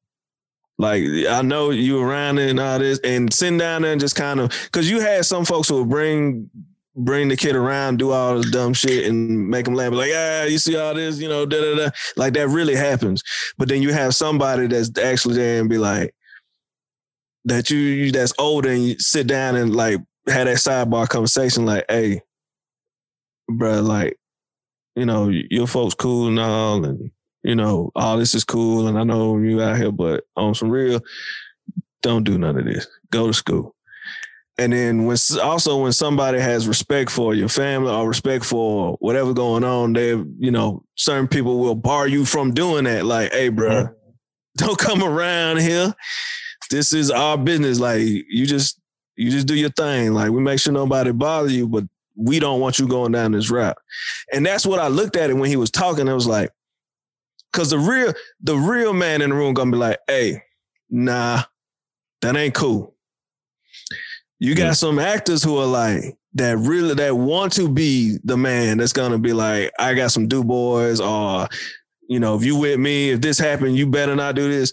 Like I know you around and all this, and sitting down there and just kind of because you had some folks who would bring bring the kid around, do all this dumb shit, and make him laugh. Like, ah, you see all this, you know, da da da. Like that really happens. But then you have somebody that's actually there and be like, that you, you that's older and you sit down and like have that sidebar conversation. Like, hey, bro, like, you know, your folks cool and all, and you know, all this is cool, and I know you out here, but on some real, don't do none of this. Go to school. And then when also when somebody has respect for your family or respect for whatever going on, they you know certain people will bar you from doing that. Like, hey, bro, don't come around here. This is our business. Like, you just you just do your thing. Like, we make sure nobody bother you, but we don't want you going down this route. And that's what I looked at it when he was talking. I was like, because the real the real man in the room gonna be like, hey, nah, that ain't cool You got some actors who are like that really that want to be the man that's gonna be like, I got some do boys, or you know, if you with me, if this happened, you better not do this.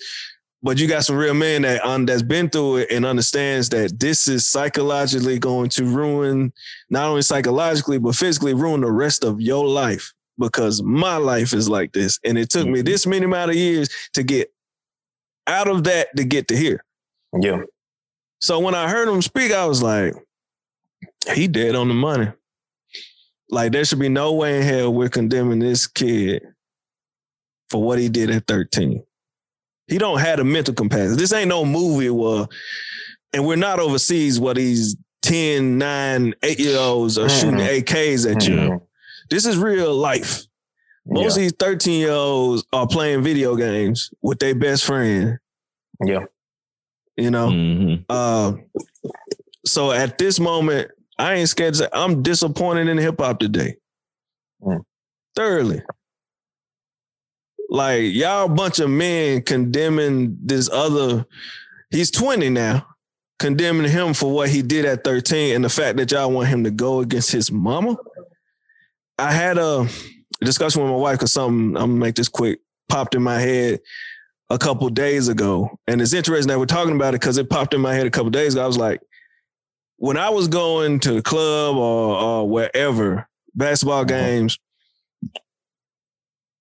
But you got some real men that um, that's been through it and understands that this is psychologically going to ruin not only psychologically but physically ruin the rest of your life because my life is like this, and it took me Mhm. this many amount of years to get out of that to get to here. Yeah. So when I heard him speak, I was like, he dead on the money. Like there should be no way in hell we're condemning this kid for what he did at 13. He don't have the mental capacity. This ain't no movie where, and we're not overseas where these 10, 9, 8 year olds are shooting Mhm. AKs at you. Mhm. This is real life. Most of these 13 year olds are playing video games with their best friend, Yeah. you know? Mhm. Uh, so at this moment, I ain't scared to say I'm disappointed in hip hop today. Mm. Thoroughly. Like y'all a bunch of men condemning this other, he's 20 now, condemning him for what he did at 13 and the fact that y'all want him to go against his mama. I had a discussion with my wife because something, I'm gonna make this quick, popped in my head a couple days ago. And it's interesting that we're talking about it because it popped in my head a couple days ago. I was like, when I was going to the club or, or wherever, basketball Mhm. games,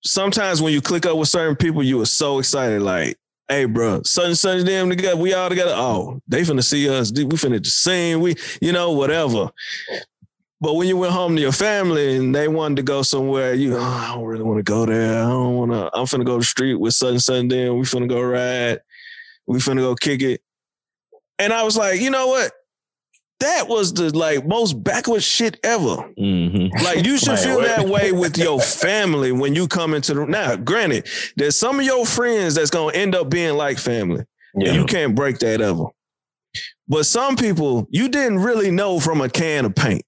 sometimes when you click up with certain people, you are so excited, like, hey, bro, such and such them together, we all together. Oh, they finna see us. We finna just sing. We, you know, whatever. But when you went home to your family and they wanted to go somewhere, you, oh, I don't really want to go there. I don't want to. I'm finna go to the street with such and such them. We finna go ride. We finna go kick it. And I was like, you know what? That was the like most backward shit ever. Mhm. Like you should feel that way with your family when you come into the now. Granted, there's some of your friends that's gonna end up being like family. Yeah. And you can't break that ever. But some people you didn't really know from a can of paint.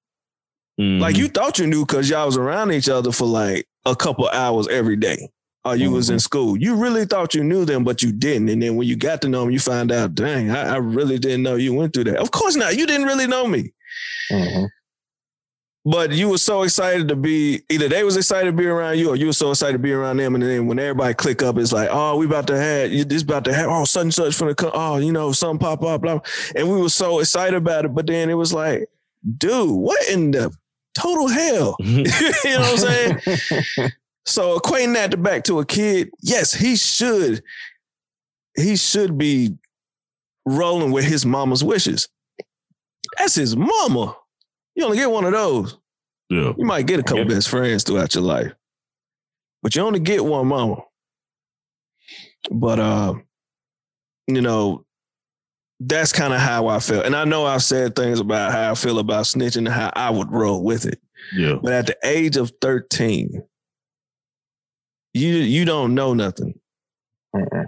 Mhm. Like you thought you knew because y'all was around each other for like a couple hours every day. Or you was in school. You really thought you knew them, but you didn't. And then when you got to know them, you find out, dang, I, I really didn't know you went through that. Of course not. You didn't really know me. Mhm. But you were so excited to be either they was excited to be around you or you were so excited to be around them. And then when everybody click up, it's like, oh, we about to have you this about to have oh such and such from the co- oh, you know, something pop up, blah. And we were so excited about it. But then it was like, dude, what in the total hell? <laughs> you know what I'm saying? <laughs> So equating that to back to a kid, yes, he should, he should be rolling with his mama's wishes. That's his mama. You only get one of those. yeah. You might get a couple best friends throughout your life, but you only get one mama. But uh, you know, that's kind of how I felt. And I know I've said things about how I feel about snitching and how I would roll with it. Yeah. But at the age of 13, you you don't know nothing. Mhm.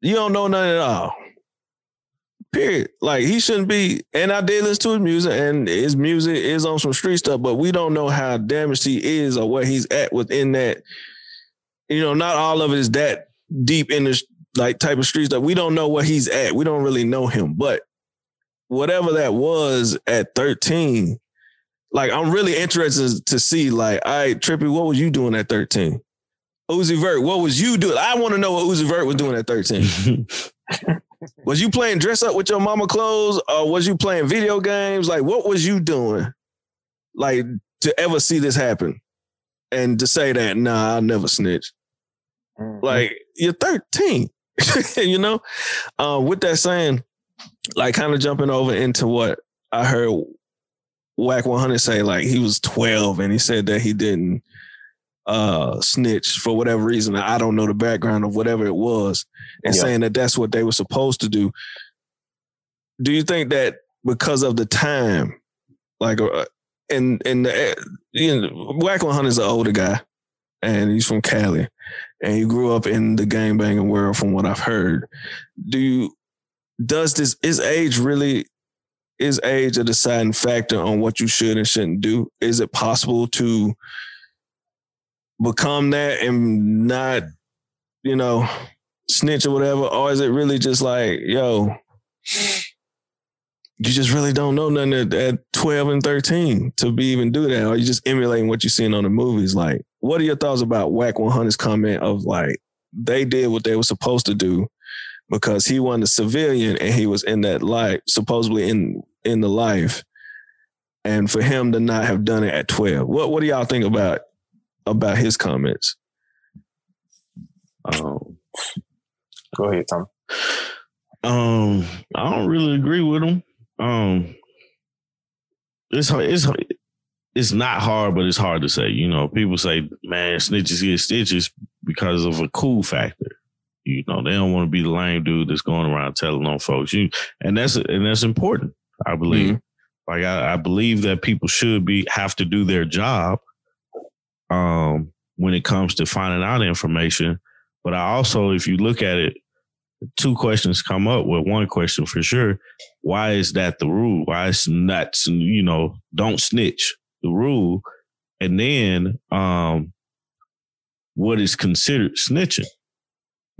You don't know nothing at all. Period. Like he shouldn't be. And I did listen to his music, and his music is on some street stuff, but we don't know how damaged he is or where he's at within that. You know, not all of it is that deep in the like type of street stuff. We don't know where he's at. We don't really know him, but whatever that was at 13, like I'm really interested to see, like, all right, Trippie, what was you doing at 13? Uzi Vert, what was you doing? I want to know what Uzi Vert was doing at 13. <laughs> was you playing dress up with your mama clothes or was you playing video games? Like, what was you doing? Like, to ever see this happen and to say that, nah, I'll never snitch. Mhm. Like, you're 13, <laughs> you know? Um, with that saying, like, kind of jumping over into what I heard Wack 100 say, like, he was 12 and he said that he didn't uh snitch for whatever reason. I don't know the background of whatever it was, and Yeah. saying that that's what they were supposed to do. Do you think that because of the time, like, uh, and and the, you know, Wack 100 is an older guy, and he's from Cali, and he grew up in the gang banging world, from what I've heard. Do you does this is age really is age a deciding factor on what you should and shouldn't do? Is it possible to become that and not, you know, snitch or whatever? Or is it really just like, yo, you just really don't know nothing at, at 12 and 13 to be even do that. Or you just emulating what you're seeing on the movies. Like, what are your thoughts about Wack 100's comment of like, they did what they were supposed to do because he wasn't a civilian and he was in that life, supposedly in in the life. And for him to not have done it at 12. What what do y'all think about about his comments? Um, Go ahead, Tom. um, I don't really agree with him. Um, it's it's it's not hard, but it's hard to say. You know, people say, "Man, snitches get stitches" because of a cool factor. You know, they don't want to be the lame dude that's going around telling on folks. You and that's and that's important. I believe. Like I, I believe that people should be have to do their job. Um, when it comes to finding out information, but I also, if you look at it, two questions come up. Well, one question for sure: Why is that the rule? Why is not you know don't snitch the rule? And then, um, what is considered snitching?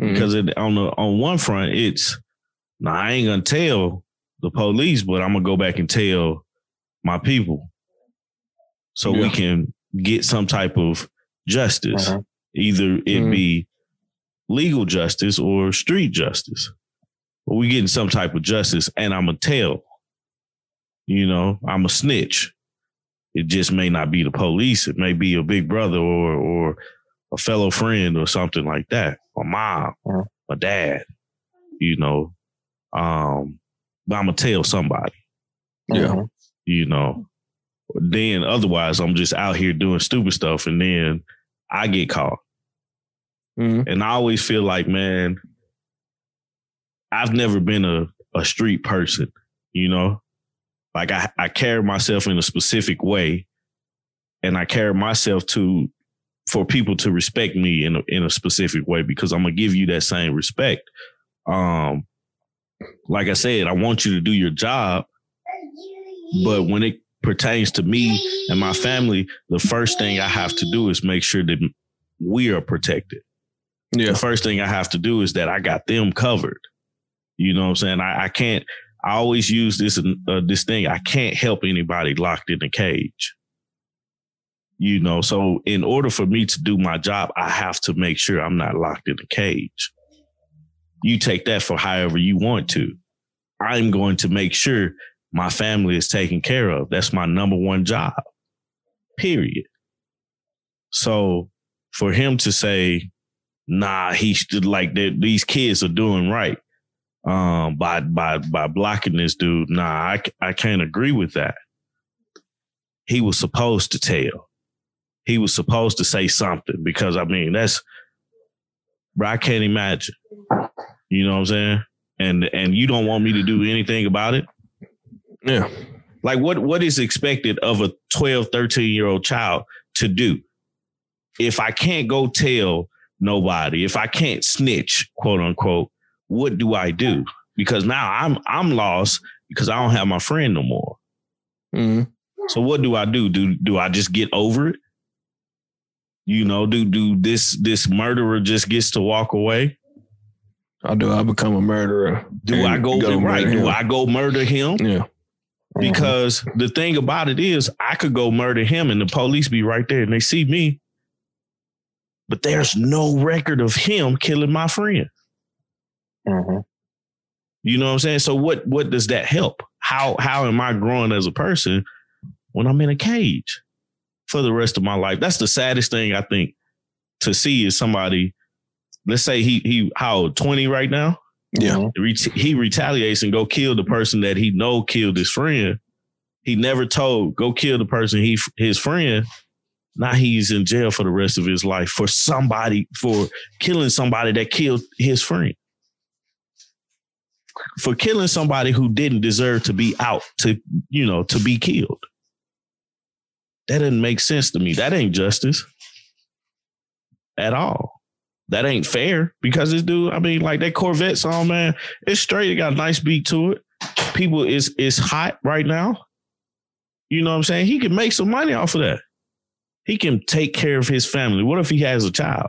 Mhm. because it, on the on one front, it's now I ain't gonna tell the police, but I'm gonna go back and tell my people, so we can get some type of justice. Mhm. Either it Mhm. be legal justice or street justice, but we getting some type of justice, and I'm gonna tell. You know, I'm a snitch. It just may not be the police. It may be a big brother or or a fellow friend or something like that. A mom, Mhm. a dad, you know. Um, but I'm gonna tell somebody, Yeah. Mhm. you know. Then otherwise I'm just out here doing stupid stuff and then I get caught. Mhm. And I always feel like, man, I've never been a, a street person, you know? Like I, I carry myself in a specific way and I carry myself to for people to respect me in a, in a specific way because I'm gonna give you that same respect. Um, like I said, I want you to do your job, but when it pertains to me and my family, the first thing I have to do is make sure that we are protected. Yeah. The first thing I have to do is that I got them covered. You know what I'm saying? I, I can't. I always use this uh, this thing. I can't help anybody locked in a cage. You know, so in order for me to do my job, I have to make sure I'm not locked in a cage. You take that for however you want to. I'm going to make sure my family is taken care of. That's my number one job. Period. So for him to say, nah, he should like these kids are doing right um by by by blocking this dude. Nah, I I can't agree with that. He was supposed to tell. He was supposed to say something because I mean that's bro, I can't imagine. You know what I'm saying? And and you don't want me to do anything about it? Yeah. Like what what is expected of a 12, 13 year old child to do? If I can't go tell nobody, if I can't snitch, quote unquote, what do I do? Because now I'm I'm lost because I don't have my friend no more. Mhm. So what do I do? Do do I just get over it? You know, do do this this murderer just gets to walk away? Or do I become a murderer? Do I go, murder right? Do? I go murder him? Yeah. Because the thing about it is, I could go murder him and the police be right there and they see me. But there's no record of him killing my friend. Mhm. You know what I'm saying? So what what does that help? How how am I growing as a person when I'm in a cage for the rest of my life? That's the saddest thing I think to see is somebody, let's say he he how old, 20 right now? Yeah. He retaliates and go kill the person that he know killed his friend. He never told go kill the person he his friend. Now he's in jail for the rest of his life for somebody for killing somebody that killed his friend. For killing somebody who didn't deserve to be out to you know to be killed. That doesn't make sense to me. That ain't justice at all that ain't fair because this dude, I mean, like that Corvette song, man, it's straight. It got a nice beat to it. People is is hot right now. You know what I'm saying? He can make some money off of that. He can take care of his family. What if he has a child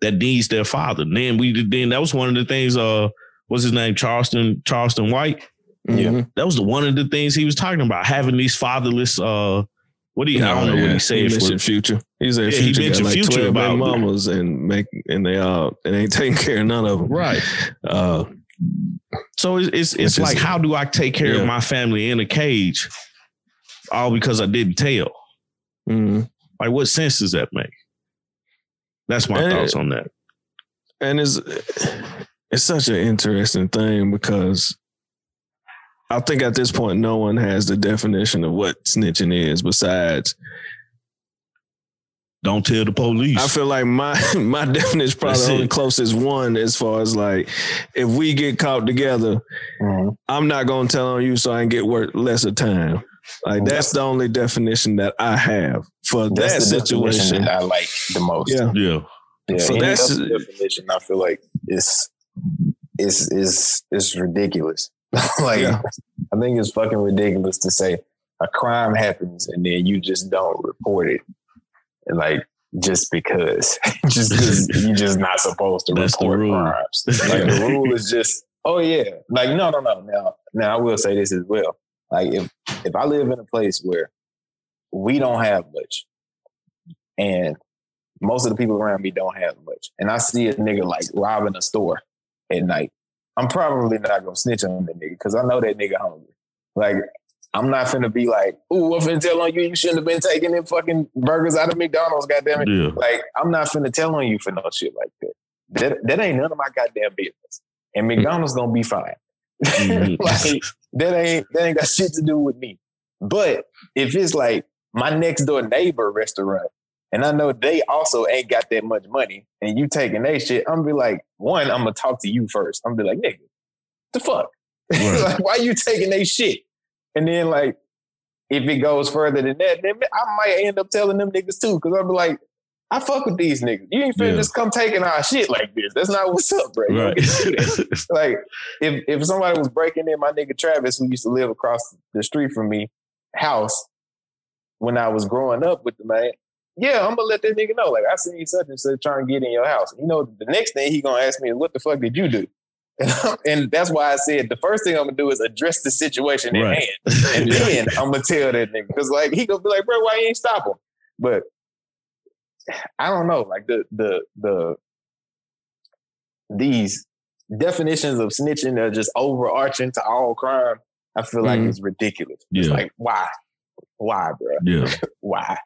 that needs their father? Then we then that was one of the things. Uh, what's his name? Charleston Charleston White. Yeah. Mhm. That was the one of the things he was talking about, having these fatherless uh what do you I don't know what yeah. he said for mentioned future. He said Yeah, he future got mentioned like Future 12 baby about- mamas and make and they all and ain't <laughs> taking care of none of them. Right. Uh, So it's it's, it's like how do I take care Yeah. of my family in a cage? All because I didn't tell. mhm. Like what sense does that make? That's my And- thoughts on that. and it's it's such an interesting thing because I think at this point no one has the definition of what snitching is besides Don't tell the police. I feel like my <laughs> my definition is probably That's the only it. closest one as far as like if we get caught together, Mhm. I'm not gonna tell on you so I can get work less of time. Like that's the only definition that I have for That's that situation. that I like the most. Yeah. yeah. Yeah, So any that's- other definition I feel like it's it's is is ridiculous. <laughs> like Yeah. I think it's fucking ridiculous to say a crime happens and then you just don't report it. And like just because. <laughs> just because <laughs> you're just not supposed to That's report crimes. Like the rule is just, oh yeah. Like no, no, no. Now now I will say this as well. Like if if I live in a place where we don't have much and most of the people around me don't have much. And I see a nigga like robbing a store at night. I'm probably not gonna snitch on that nigga because I know that nigga hungry. Like, I'm not finna be like, ooh, I'm finna tell on you you shouldn't have been taking them fucking burgers out of McDonald's, goddamn it. Yeah. Like, I'm not finna tell on you for no shit like that. That that ain't none of my goddamn business. And McDonald's gonna be fine. Mhm. <laughs> like that ain't that ain't got shit to do with me. But if it's like my next door neighbor restaurant, and I know they also ain't got that much money, and you taking their shit, I'm be like, one, I'm gonna talk to you first. I'm be like, nigga, the fuck? <laughs> Right. like, why you taking their shit? And then like, if it goes further than that, then I might end up telling them niggas too, because I'll be like, I fuck with these niggas. You ain't finna Yeah. just come taking our shit like this. That's not what's up, bro. Right. get to do that like if if somebody was breaking in my nigga Travis, who used to live across the street from me, house when I was growing up with the man, yeah, I'm gonna let that nigga know. Like I seen such and such trying to get in your house. You know, the next thing he gonna ask me is, "What the fuck did you do?" <laughs> And, and that's why I said the first thing I'm gonna do is address the situation at Right. hand, and <laughs> then I'm gonna tell that nigga because like he gonna be like, "Bro, why you ain't stop him?" But <sighs> I don't know, like the the the these definitions of snitching are just overarching to all crime. I feel like Mhm. it's ridiculous. It's like why, why, bro, yeah. <laughs> why?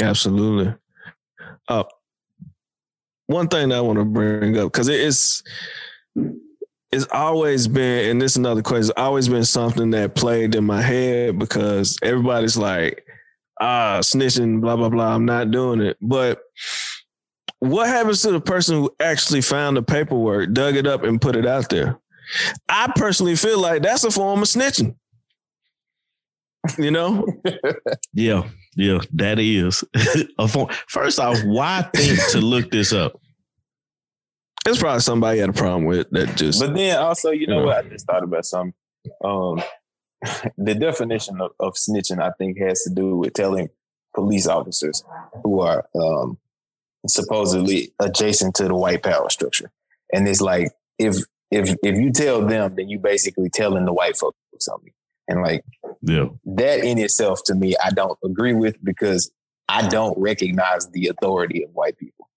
Absolutely. Uh, one thing I want to bring up because it's it's always been, and this is another question. It's always been something that played in my head because everybody's like, ah, snitching, blah blah blah. I'm not doing it. But what happens to the person who actually found the paperwork, dug it up, and put it out there? I personally feel like that's a form of snitching. You know, <laughs> Yeah, yeah, that is. <laughs> a form. First off, why think to look this up? it's probably somebody had a problem with that. Just But then also, you know Yeah. what? I just thought about something. Um, <laughs> the definition of, of snitching, I think, has to do with telling police officers who are um, supposedly adjacent to the white power structure. And it's like if if if you tell them, then you basically telling the white folks something. And like Yeah, that in itself, to me, I don't agree with because I mm. don't recognize the authority of white people,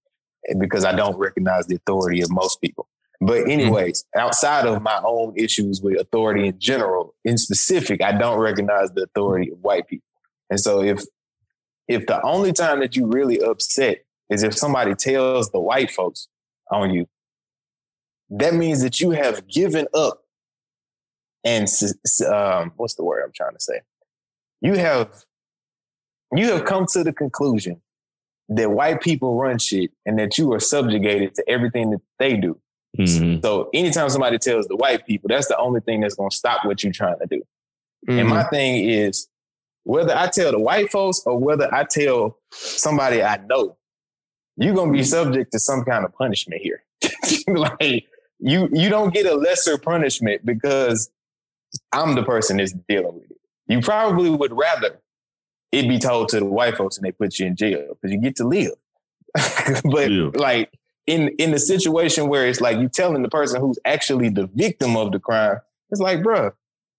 and because I don't recognize the authority of most people. But mm. anyways, outside of my own issues with authority in general, in specific, I don't recognize the authority of white people. And so if if the only time that you really upset is if somebody tells the white folks on you, that means that you have given up and um, what's the word I'm trying to say? You have you have come to the conclusion that white people run shit and that you are subjugated to everything that they do. Mhm. So anytime somebody tells the white people, that's the only thing that's going to stop what you're trying to do. And Mhm. my thing is whether I tell the white folks or whether I tell somebody I know, you're gonna be subject to some kind of punishment here. <laughs> like you you don't get a lesser punishment because I'm the person that's dealing with it. You probably would rather it be told to the white folks and they put you in jail because you get to live. <laughs> but Yeah. like in in the situation where it's like you telling the person who's actually the victim of the crime, it's like, bruh,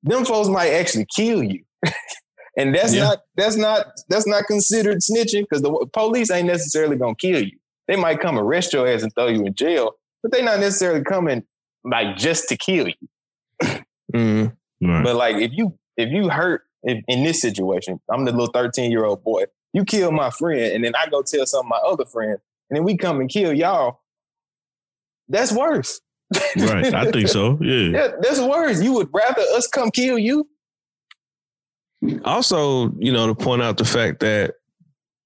them folks might actually kill you. <laughs> and that's Yeah. not that's not that's not considered snitching because the police ain't necessarily gonna kill you. They might come arrest your ass and throw you in jail, but they not necessarily coming like just to kill you. Mhm. Right. But like if you if you hurt if, in this situation, I'm the little 13 year old boy. You kill my friend, and then I go tell some of my other friends, and then we come and kill y'all. That's worse. right. I think so. <laughs> Yeah. Yeah, that's worse. You would rather us come kill you? Also, you know, to point out the fact that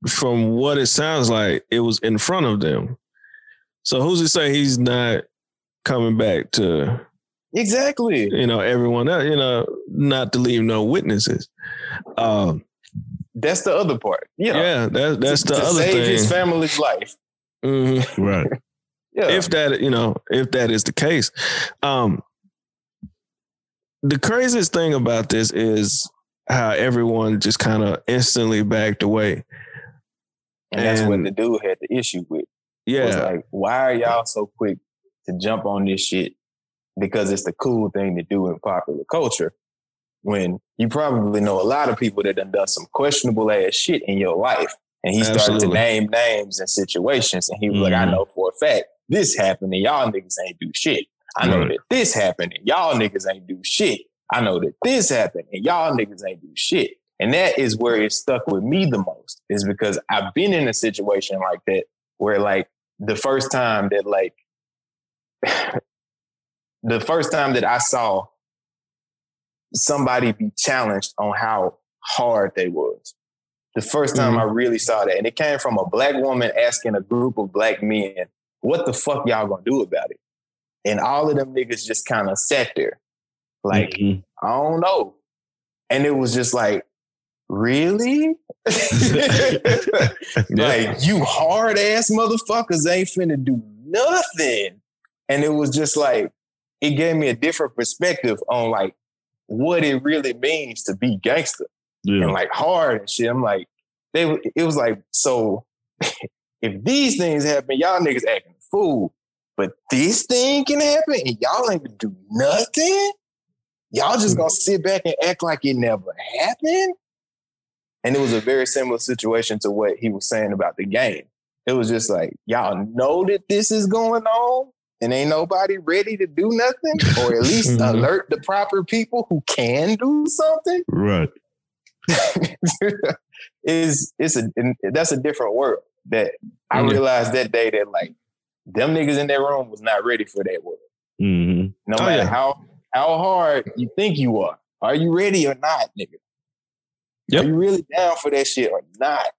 from what it sounds like, it was in front of them. So who's to say he's not coming back to Exactly. you know everyone else? You know, not to leave no witnesses. Um, That's the other part. Yeah. yeah, that, that's to, the to other save thing. his family's life. Mhm. Right. <laughs> Yeah. if that you know if that is the case um the craziest thing about this is how everyone just kind of instantly backed away and that's what the dude had the issue with. It was yeah like, why are y'all so quick to jump on this shit? Because it's the cool thing to do in popular culture. When you probably know a lot of people that done done some questionable ass shit in your life. And he started to name names and situations. And he was like, I Mhm. know for a fact this happened and y'all niggas ain't do shit. I know Right. that this happened and y'all niggas ain't do shit. I know that this happened and y'all niggas ain't do shit. And that is where it stuck with me the most, is because I've been in a situation like that where like the first time that like <laughs> the first time that I saw somebody be challenged on how hard they was. The first time Mhm. I really saw that. And it came from a black woman asking a group of black men, what the fuck y'all gonna do about it? And all of them niggas just kind of sat there. Like, Mhm. I don't know. And it was just like, really? <laughs> <laughs> like, you hard ass motherfuckers ain't finna do nothing. And it was just like, it gave me a different perspective on like what it really means to be gangster yeah. and like hard and shit. I'm like, they it was like, so <laughs> if these things happen, y'all niggas acting fool. But this thing can happen and y'all ain't gonna do nothing. Y'all just mm. gonna sit back and act like it never happened. And it was a very similar situation to what he was saying about the game. It was just like, y'all know that this is going on and ain't nobody ready to do nothing, or at least <laughs> Mhm. alert the proper people who can do something Right. <laughs> is it's a that's a different world that I Yeah. realized that day that like them niggas in that room was not ready for that world. hmm No Oh, matter yeah. how how hard you think you are, are you ready or not, nigga? Yep. Are you really down for that shit or not?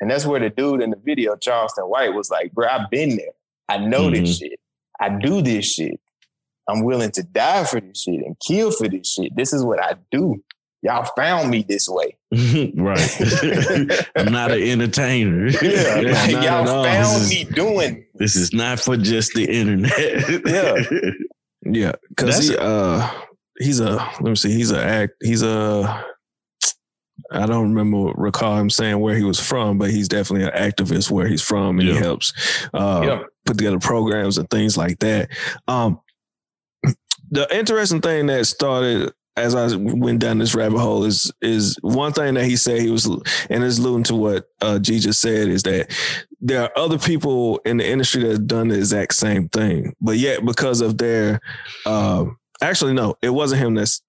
And that's where the dude in the video, Charleston White, was like, bro, I've been there. I know this shit. I do this shit. I'm willing to die for this shit and kill for this shit. This is what I do. Y'all found me this way. <laughs> right. <laughs> I'm not an entertainer. <laughs> Yeah, Yeah, like, y'all found This me doing. This is not for just the internet. Yeah. yeah because That's- he uh he's a let me see he's a act he's a I don't remember recall him saying where he was from, but he's definitely an activist where he's from, and he helps uh, Yeah. Put together programs and things like that. Um, the interesting thing that started as I went down this rabbit hole is is one thing that he said he was, and is alluding to what uh, G just said is that there are other people in the industry that have done the exact same thing, but yet because of their, uh, actually no, it wasn't him that's.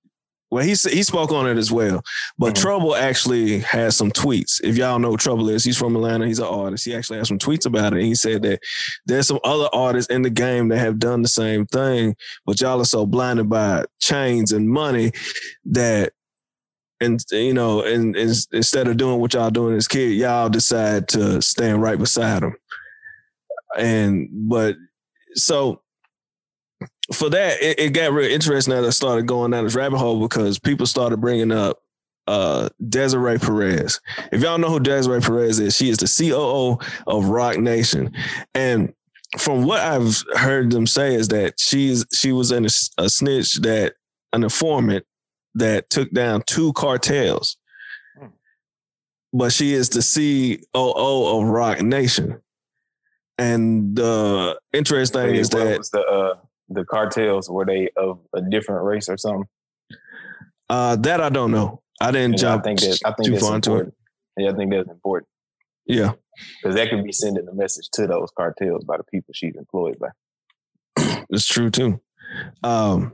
Well, he he spoke on it as well, but Mhm. Trouble actually has some tweets. If y'all know who Trouble is, he's from Atlanta. He's an artist. He actually has some tweets about it. And he said that there's some other artists in the game that have done the same thing, but y'all are so blinded by chains and money that, and you know, and, and instead of doing what y'all doing as kid, y'all decide to stand right beside them. And but so for that, it, it got real interesting as I started going down this rabbit hole because people started bringing up uh Desiree Perez. If y'all know who Desiree Perez is, she is the COO of Roc Nation. And from what I've heard them say is that she's she was in a, a snitch that an informant that took down two cartels. Hmm. But she is the COO of Roc Nation. And the interesting thing is that was the uh, the cartels were they of a different race or something? Uh, that I don't know. I didn't And jump I think that I think too that's far into it. important. Yeah, I think that's important Yeah, because that could be sending a message to those cartels by the people she's employed by. <clears throat> it's true too. Um,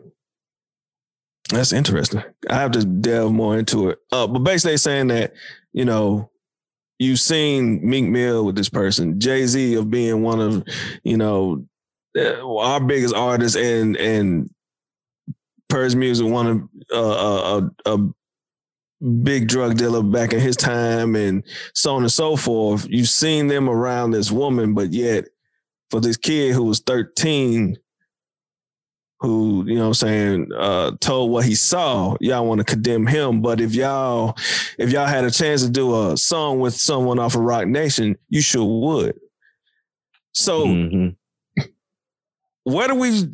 that's interesting. I have to delve more into it. Uh, but basically, saying that you know you've seen Meek Mill with this person, Jay Z of being one of you know our biggest artists, and and Purge Music, one of uh, a, a big drug dealer back in his time, and so on and so forth. You've seen them around this woman, but yet for this kid who was thirteen who, you know what I'm saying, uh, told what he saw, y'all want to condemn him. But if y'all, if y'all had a chance to do a song with someone off of Roc Nation, you sure would. So Mhm. Where do we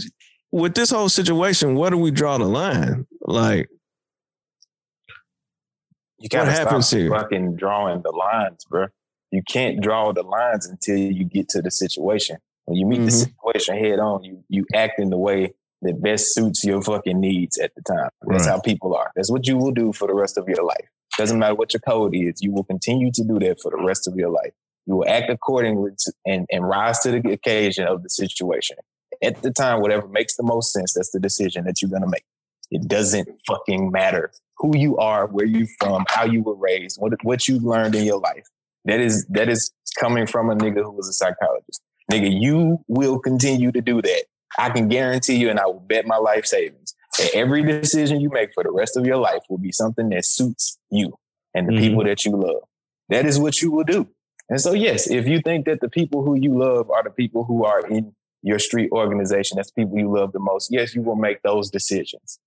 with this whole situation, where do we draw the line? Like, You gotta happens stop here? fucking drawing the lines, bro. You can't draw the lines until you get to the situation. When you meet the Mhm. situation head on, you you act in the way that best suits your fucking needs at the time. That's Right. how people are. That's what you will do for the rest of your life. Doesn't matter what your code is, you will continue to do that for the rest of your life. You will act accordingly to, and, and rise to the occasion of the situation. At the time, whatever makes the most sense, that's the decision that you're gonna make. It doesn't fucking matter who you are, where you from, how you were raised, what what you learned in your life. That is that is coming from a nigga who was a psychologist. Nigga, you will continue to do that. I can guarantee you, and I will bet my life savings that every decision you make for the rest of your life will be something that suits you and the Mhm. people that you love. That is what you will do. And so, yes, if you think that the people who you love are the people who are in your street organization, that's people you love the most, yes, you will make those decisions.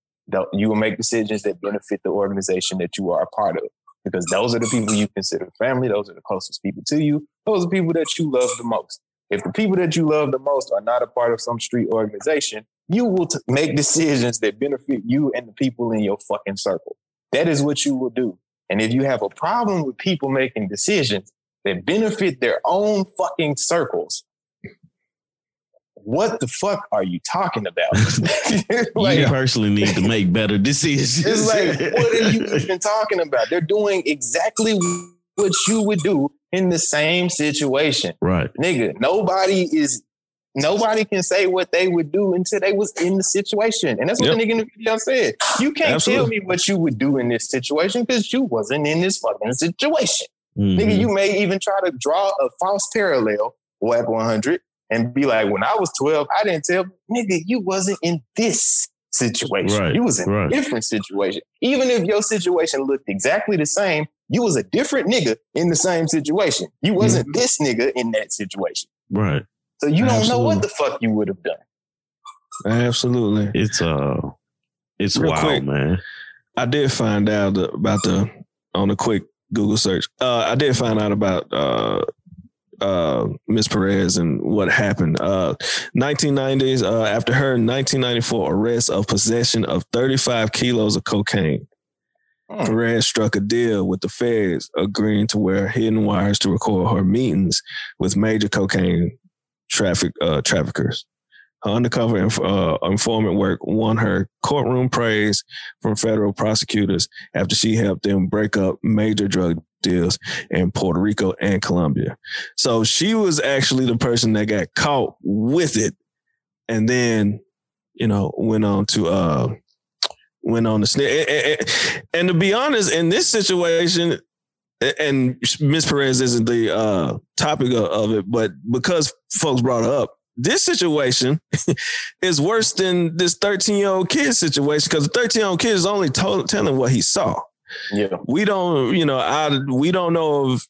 You will make decisions that benefit the organization that you are a part of because those are the people you consider family. Those are the closest people to you. Those are people that you love the most. If the people that you love the most are not a part of some street organization, you will t- make decisions that benefit you and the people in your fucking circle. That is what you will do. And if you have a problem with people making decisions that benefit their own fucking circles, what the fuck are you talking about? <laughs> <laughs> Like, you personally need to make better <laughs> decisions. it's like, what are you even talking about? They're doing exactly what you would do in the same situation. right. Nigga, nobody is nobody can say what they would do until they was in the situation. And that's what Yep. the nigga in the video said. You can't tell me what you would do in this situation because you wasn't in this fucking situation. Mhm. Nigga, you may even try to draw a false parallel, Wack 100, and be like, when I was 12, I didn't tell, nigga, you wasn't in this situation. Right, You was in right. a different situation. Even if your situation looked exactly the same, you was a different nigga in the same situation. You wasn't Mm-hmm. this nigga in that situation. right. So you don't know what the fuck you would have done. absolutely. It's uh, it's Real wild, quick. man. I did find out about the on a quick Google search. Uh, I did find out about uh, uh, Miss Perez and what happened. Uh, 1990s, uh, after her 1994 arrest of possession of 35 kilos of cocaine, Hmm. Perez struck a deal with the feds, agreeing to wear hidden wires to record her meetings with major cocaine traffic uh, traffickers. Her undercover inf- uh, informant work won her courtroom praise from federal prosecutors after she helped them break up major drug deals in Puerto Rico and Colombia. So she was actually the person that got caught with it and then, you know, went on to uh went on to snitch. And, and- and to be honest, in this situation, and Miss Perez isn't the uh, topic of, it, but because folks brought up, this situation <laughs> is worse than this 13 year old kid situation because the 13 year old kid is only told, telling what he saw. Yeah. We don't, you know, I we don't know of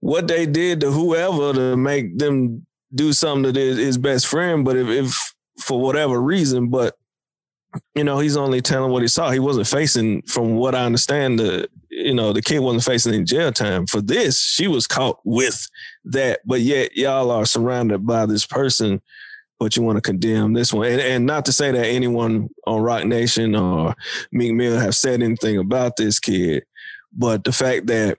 what they did to whoever to make them do something to his, best friend, but if, if for whatever reason, but you know, he's only telling what he saw. He wasn't facing, from what I understand, the you know, the kid wasn't facing any jail time. For this, she was caught with that, but yet y'all are surrounded by this person, but you want to condemn this one. And, and not to say that anyone on Roc Nation or Meek Mill have said anything about this kid, but the fact that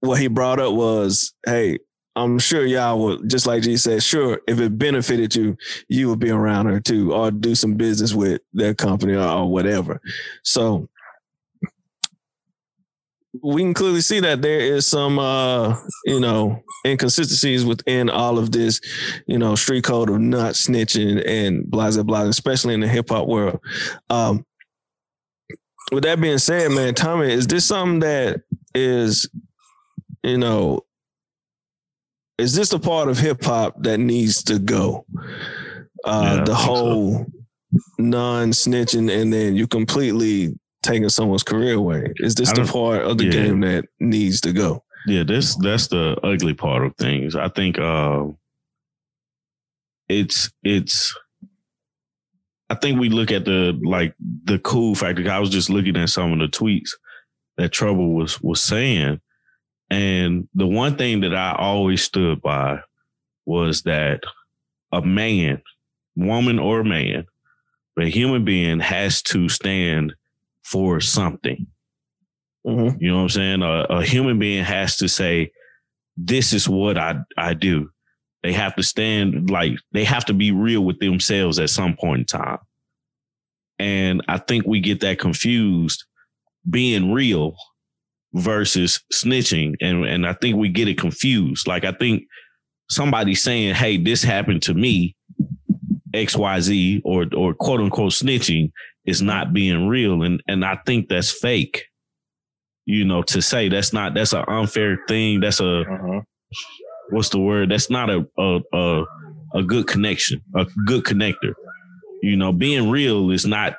what he brought up was, hey, I'm sure y'all would just like G said, sure, if it benefited you, you would be around her too, or do some business with their company or, or whatever. So we can clearly see that there is some uh you know inconsistencies within all of this you know street code of not snitching and blah blah blah especially in the hip-hop world um with that being said man tommy is this something that is you know is this the part of hip-hop that needs to go uh Yeah, the think so. whole non-snitching and then you completely taking someone's career away. Is this the part of the yeah. game that needs to go? Yeah, this that's the ugly part of things. I think uh, it's it's. I think we look at the like the cool factor. I was just looking at some of the tweets that Trouble was was saying, and the one thing that I always stood by was that a man, woman or man, a human being has to stand for something. Mm-hmm. You know what I'm saying? A, a human being has to say, "This is what I I do." They have to stand like they have to be real with themselves at some point in time. And I think we get that confused being real versus snitching. And and I think we get it confused. Like I think somebody saying, Hey, this happened to me, XYZ, or or quote unquote snitching is not being real. And and I think that's fake you know, to say that's not that's an unfair thing. That's a Mhm. what's the word? That's not a a a, a good connection, a good connector. You know, being real is not.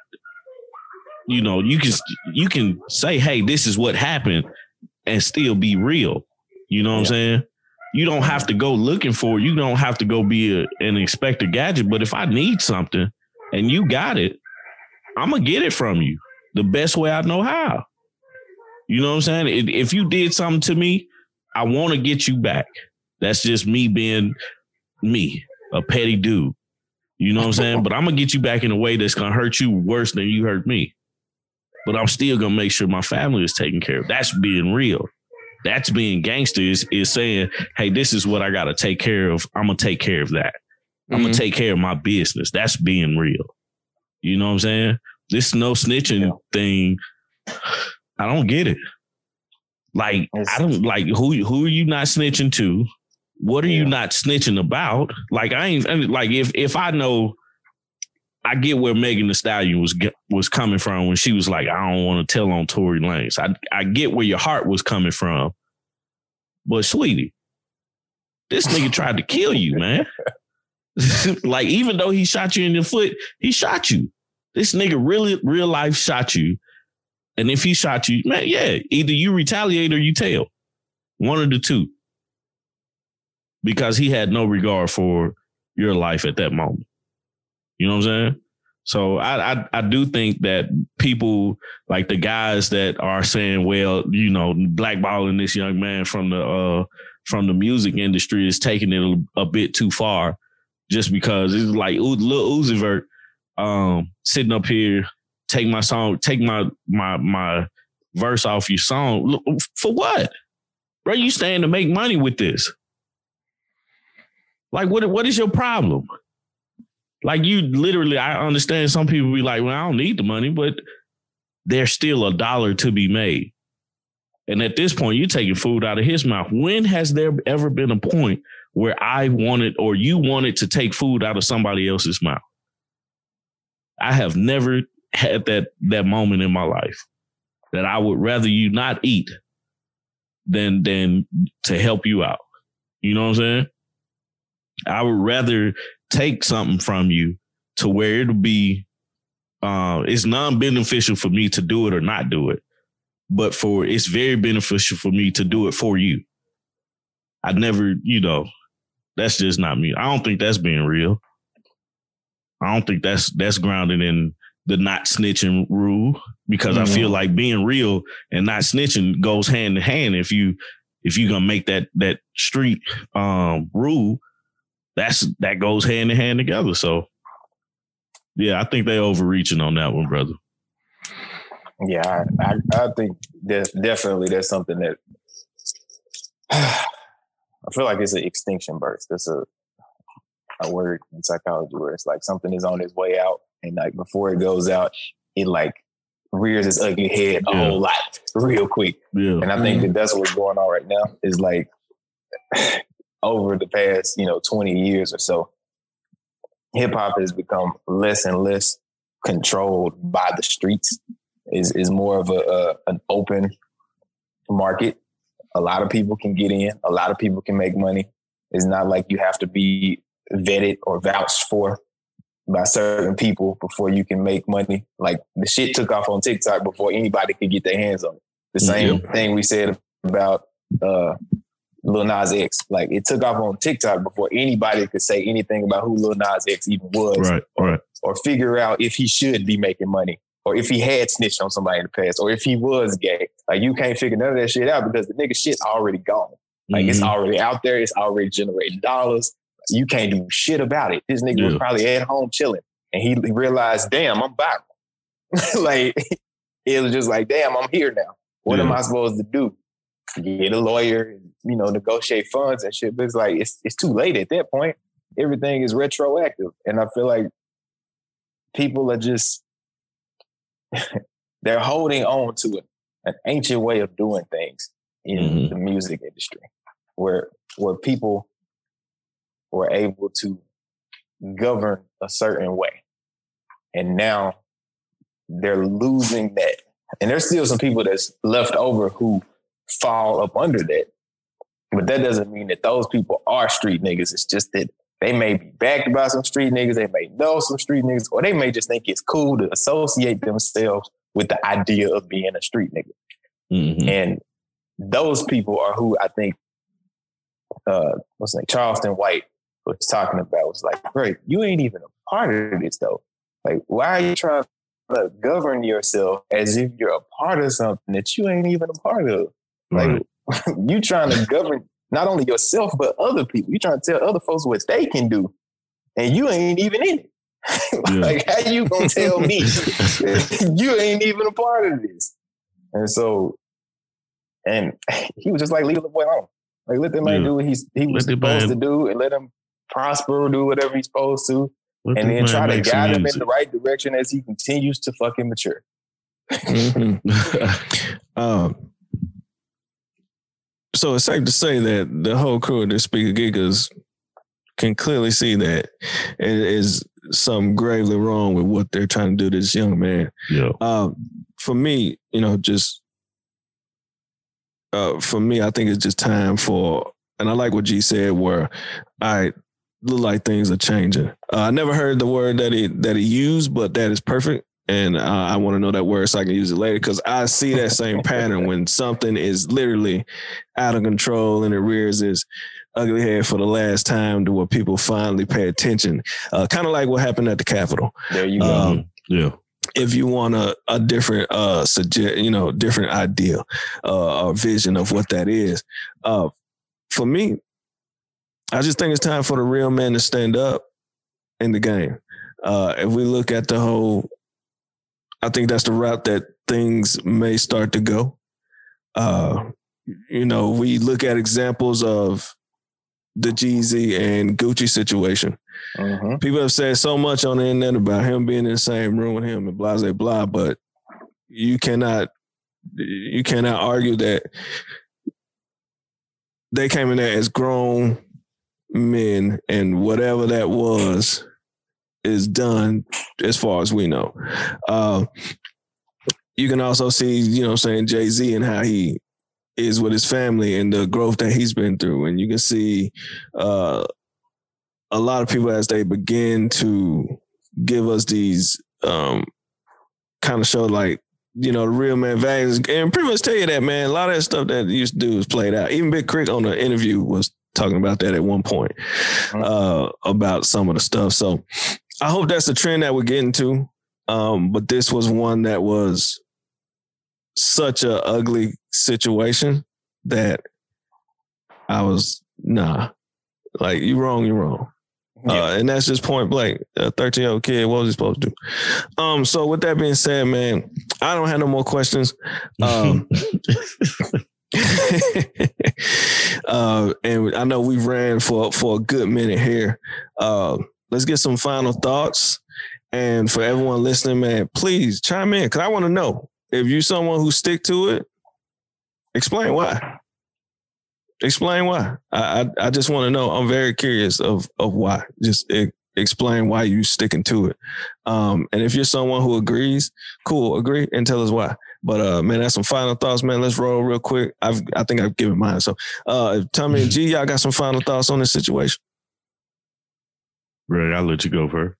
You know, you can you can say, "Hey, this is what happened," and still be real. You know what I'm saying? You don't have to go looking for. it. You don't have to go be a, an inspector gadget. But if I need something and you got it, I'm gonna get it from you the best way I know how. You know what I'm saying? If- you did something to me, I want to get you back. That's just me being me, a petty dude. You know what I'm saying? <laughs> But I'm gonna get you back in a way that's gonna hurt you worse than you hurt me. But I'm still gonna make sure my family is taken care of. That's being real. That's being gangster is, is saying, hey, this is what I gotta take care of. I'm gonna take care of that. I'm Mm-hmm. gonna take care of my business. That's being real. You know what I'm saying? This no snitching Yeah. thing, I don't get it. Like It's- I don't like who who are you not snitching to? What are you not snitching about? Like I ain't I mean, like if if I know I get where Megan Thee Stallion was was coming from when she was like, I don't want to tell on Tory Lanez. I I get where your heart was coming from, but sweetie, this nigga tried to kill you, man. <laughs> <laughs> like even though he shot you in the foot, he shot you. This nigga really real life shot you, and if he shot you, man, yeah, either you retaliate or you tell, one of the two, because he had no regard for your life at that moment. You know what I'm saying? So I, I I do think that people like the guys that are saying, well, you know, blackballing this young man from the uh from the music industry is taking it a, a bit too far, just because it's like Lil Uzi Vert um sitting up here, take my song, take my my my verse off your song. For what? Bro, you stand to make money with this. Like what what is your problem? Like you literally, I understand some people be like, well, I don't need the money, but there's still a dollar to be made. And at this point, you're taking food out of his mouth. When has there ever been a point where I wanted or you wanted to take food out of somebody else's mouth? I have never had that that moment in my life that I would rather you not eat than than to help you out. You know what I'm saying? I would rather take something from you to where it'll be uh it's non-beneficial for me to do it or not do it. But for it's very beneficial for me to do it for you. I never, you know, that's just not me. I don't think that's being real. I don't think that's that's grounded in the not snitching rule because I feel like being real and not snitching goes hand in hand. If you if you're gonna make that that street um rule, that's that goes hand in hand together. So yeah, I think they overreaching on that one, brother. Yeah, I, I, I think there's definitely that's something that <sighs> I feel like it's an extinction burst. That's a a word in psychology where it's like something is on its way out, and like before it goes out, it like rears its ugly head a Yeah. whole lot <laughs> real quick. Yeah. And I think that that's what's going on right now. Is like <sighs> over the past you know twenty years or so, hip hop has become less and less controlled by the streets. Is is more of a, a an open market. A lot of people can get in. A lot of people can make money. It's not like you have to be vetted or vouched for by certain people before you can make money. Like the shit took off on TikTok before anybody could get their hands on it. The same thing we said about uh Lil Nas X. Like it took off on TikTok before anybody could say anything about who Lil Nas X even was Right. Right. or figure out if he should be making money or if he had snitched on somebody in the past or if he was gay. Like you can't figure none of that shit out because the nigga shit already gone. Like it's Mhm. already out there. It's already generating dollars. You can't do shit about it. This nigga was probably at home chilling and he realized, damn, I'm back. <laughs> like it was just like, damn, I'm here now. What am I supposed to do? Get a lawyer, you know, negotiate funds and shit. But it's like it's it's too late at that point. Everything is retroactive. And I feel like people are just <laughs> they're holding on to it, an ancient way of doing things in Mhm. the music industry, where where people were able to govern a certain way, and now they're losing that. And there's still some people that's left over who fall up under that, but that doesn't mean that those people are street niggas. It's just that they may be backed by some street niggas, they may know some street niggas, or they may just think it's cool to associate themselves with the idea of being a street nigga. Mhm. And those people are who I think uh what's like Charleston White was talking about was like, bro, you ain't even a part of this though. Like, why are you trying to govern yourself as if you're a part of something that you ain't even a part of? Like Right. <laughs> you trying to govern not only yourself but other people. You trying to tell other folks what they can do, and you ain't even in it. <laughs> like how you gonna tell me <laughs> you ain't even a part of this? And so, and he was just like, leave the boy alone. Like let the man Yeah. do what he's he was Let the supposed to do, and let him prosper, do whatever he's supposed to, Let and this then try to guide him in the right direction as he continues to fucking mature. Mhm. <laughs> Um, so it's safe to say that the whole crew of the Speaker Geekers can clearly see that it is something gravely wrong with what they're trying to do to this young man. yeah. Um, for me, you know, just uh, for me, I think it's just time for, and I like what G said, where I look like things are changing. Uh, I never heard the word that he that he used, but that is perfect, and uh, I want to know that word so I can use it later because I see that same <laughs> pattern when something is literally out of control and it rears its ugly head for the last time to where people finally pay attention. Uh, kind of like what happened at the Capitol There you go. Um, yeah. if you want a, a different uh suggest you know different idea uh or vision of what that is uh for me i just think it's time for the real man to stand up in the game uh if we look at the whole i think that's the route that things may start to go uh you know we look at examples of the Jeezy and Gucci situation Mhm. people have said so much on the internet about him being in the same room with him and blah blah blah, but you cannot you cannot argue that they came in there as grown men and whatever that was is done as far as we know. Uh, you can also see, you know, saying Jay Z and how he is with his family and the growth that he's been through, and you can see uh, a lot of people as they begin to give us these um, kind of show like you know the real man values. And pretty much tell you that man a lot of that stuff that used to do was played out. Even Big K.R.I.T on the interview was talking about that at one point uh, about some of the stuff. So i hope that's the trend that we're getting to um, but this was one that was such a ugly situation that i was nah like you wrong you wrong Yeah. uh, and that's just point blank. A 13 year old kid, what was he supposed to do? Um, so with that being said, man, I don't have no more questions. Um, <laughs> <laughs> Uh, and I know we've ran for for a good minute here. Uh, let's get some final thoughts. And for everyone listening, man, please chime in because I want to know if you're someone who stick to it. Explain why. Explain why. I I, I just want to know. I'm very curious of of why. Just explain why you sticking to it. Um, and if you're someone who agrees, cool, agree and tell us why. But uh, man, that's some final thoughts, man. Let's roll real quick. I've I think I've given mine. So, uh, Tommy and <laughs> G, y'all got some final thoughts on this situation? Right, I'll let you go first.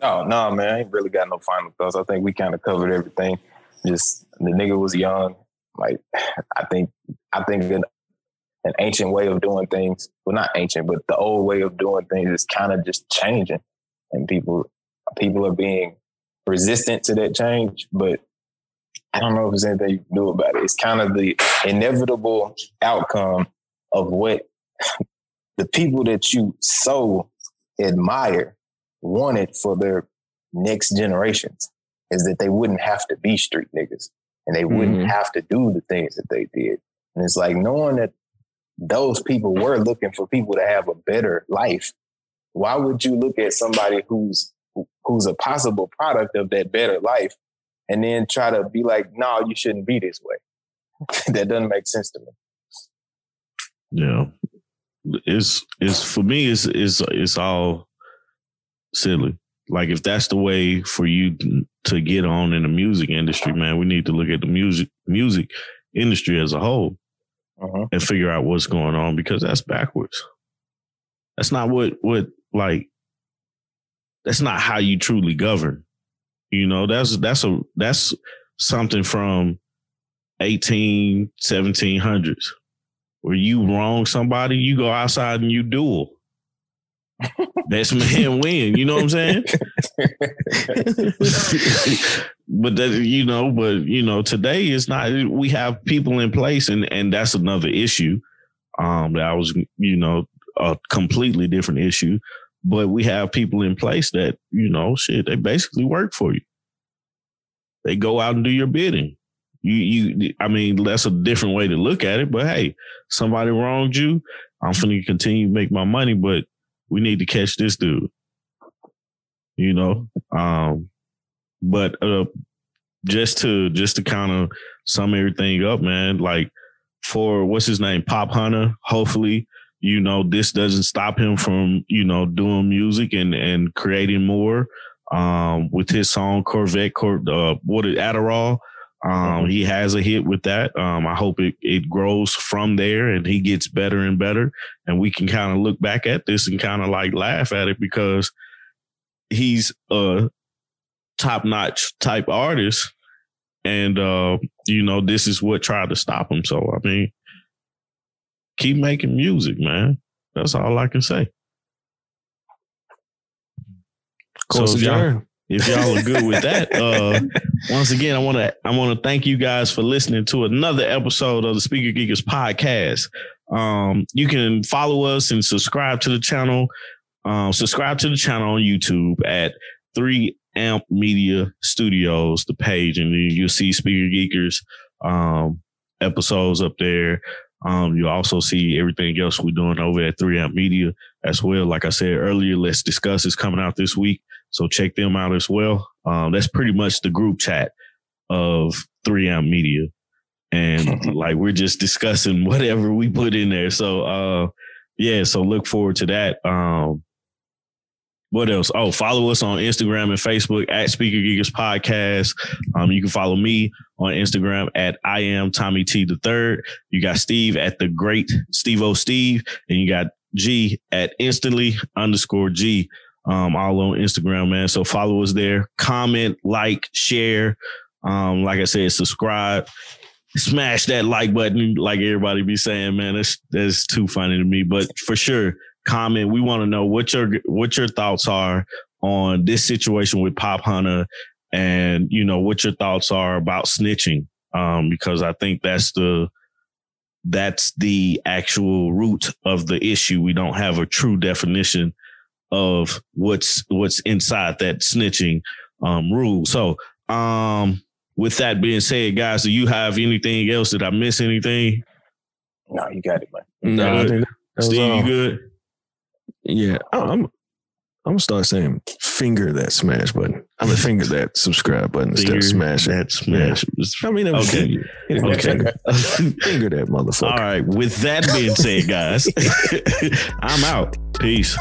Oh no, man, I ain't really got no final thoughts. I think we kind of covered everything. Just the nigga was young. Like I think I think an, an ancient way of doing things. Well, not ancient, but the old way of doing things is kind of just changing, and people people are being resistant to that change. But I don't know if there's anything you can do about it. It's kind of the inevitable outcome of what <laughs> the people that you so admire wanted for their next generations is that they wouldn't have to be street niggas and they wouldn't mm-hmm. have to do the things that they did. And it's like knowing that those people were looking for people to have a better life. Why would you look at somebody who's who's a possible product of that better life and then try to be like, no, you shouldn't be this way. <laughs> that doesn't make sense to me. Yeah. It's it's for me it's it's it's all silly. Like if that's the way for you to get on in the music industry, man, we need to look at the music music industry as a whole uh-huh. and figure out what's going on because that's backwards. That's not what what like that's not how you truly govern. You know, that's that's a that's something from 18, 1700s where you wrong somebody, you go outside and you duel. That's man <laughs> win. You know what I'm saying? <laughs> but that you know, but you know, today is not. We have people in place, and and that's another issue. Um, that was you know a completely different issue but we have people in place that, you know, shit, they basically work for you. They go out and do your bidding. You, you, I mean, that's a different way to look at it, but hey, somebody wronged you. I'm to continue to make my money, but we need to catch this dude. You know, um, but, uh, just to, just to kind of sum everything up, man, like for what's his name? Popp Hunna, hopefully, you know, this doesn't stop him from, you know, doing music and, and creating more. Um, with his song Corvette, Cor- uh, what is Adderall? Um, mm-hmm. he has a hit with that. Um, I hope it, it grows from there and he gets better and better. And we can kind of look back at this and kind of like laugh at it because he's a top notch type artist. And, uh, you know, this is what tried to stop him. So, I mean, keep making music, man. That's all I can say. So if y'all, if y'all are good with that, uh, <laughs> once again, I want to I want to thank you guys for listening to another episode of the Speaker Geekers podcast. Um, you can follow us and subscribe to the channel. Um, subscribe to the channel on YouTube at Three Amp Media Studios, the page, and you'll see Speaker Geekers um, episodes up there. Um, you also see everything else we're doing over at 3Amp Media as well. Like I said earlier, Let's Discuss is coming out this week. So check them out as well. Um, that's pretty much the group chat of 3Amp Media. And <laughs> like we're just discussing <laughs> whatever we put in there. So uh yeah, so look forward to that. Um what else? Oh, follow us on Instagram and Facebook at Speaker Geekers Podcast. Um, you can follow me on Instagram at I am Tommy T the third. You got Steve at the great Steve O Steve, and you got G at instantly underscore G. Um, all on Instagram, man. So follow us there. Comment, like, share. Um, like I said, subscribe. Smash that like button, like everybody be saying, man. That's that's too funny to me. But for sure, comment. We want to know what your what your thoughts are on this situation with Popp Hunna, and you know what your thoughts are about snitching. Um, because I think that's the that's the actual root of the issue. We don't have a true definition of what's what's inside that snitching um, rule. So, um, with that being said, guys, do you have anything else? Did I miss anything? No, you got it, man. No, I that was Steve, all. you good? Yeah, I- I'm. I'm gonna start saying finger that smash button. I'm gonna finger <laughs> that subscribe button instead of smash that smash. I mean, Okay. okay, anyway, Okay. finger, <laughs> finger that motherfucker. All right. With that being said, guys, <laughs> I'm out. Peace.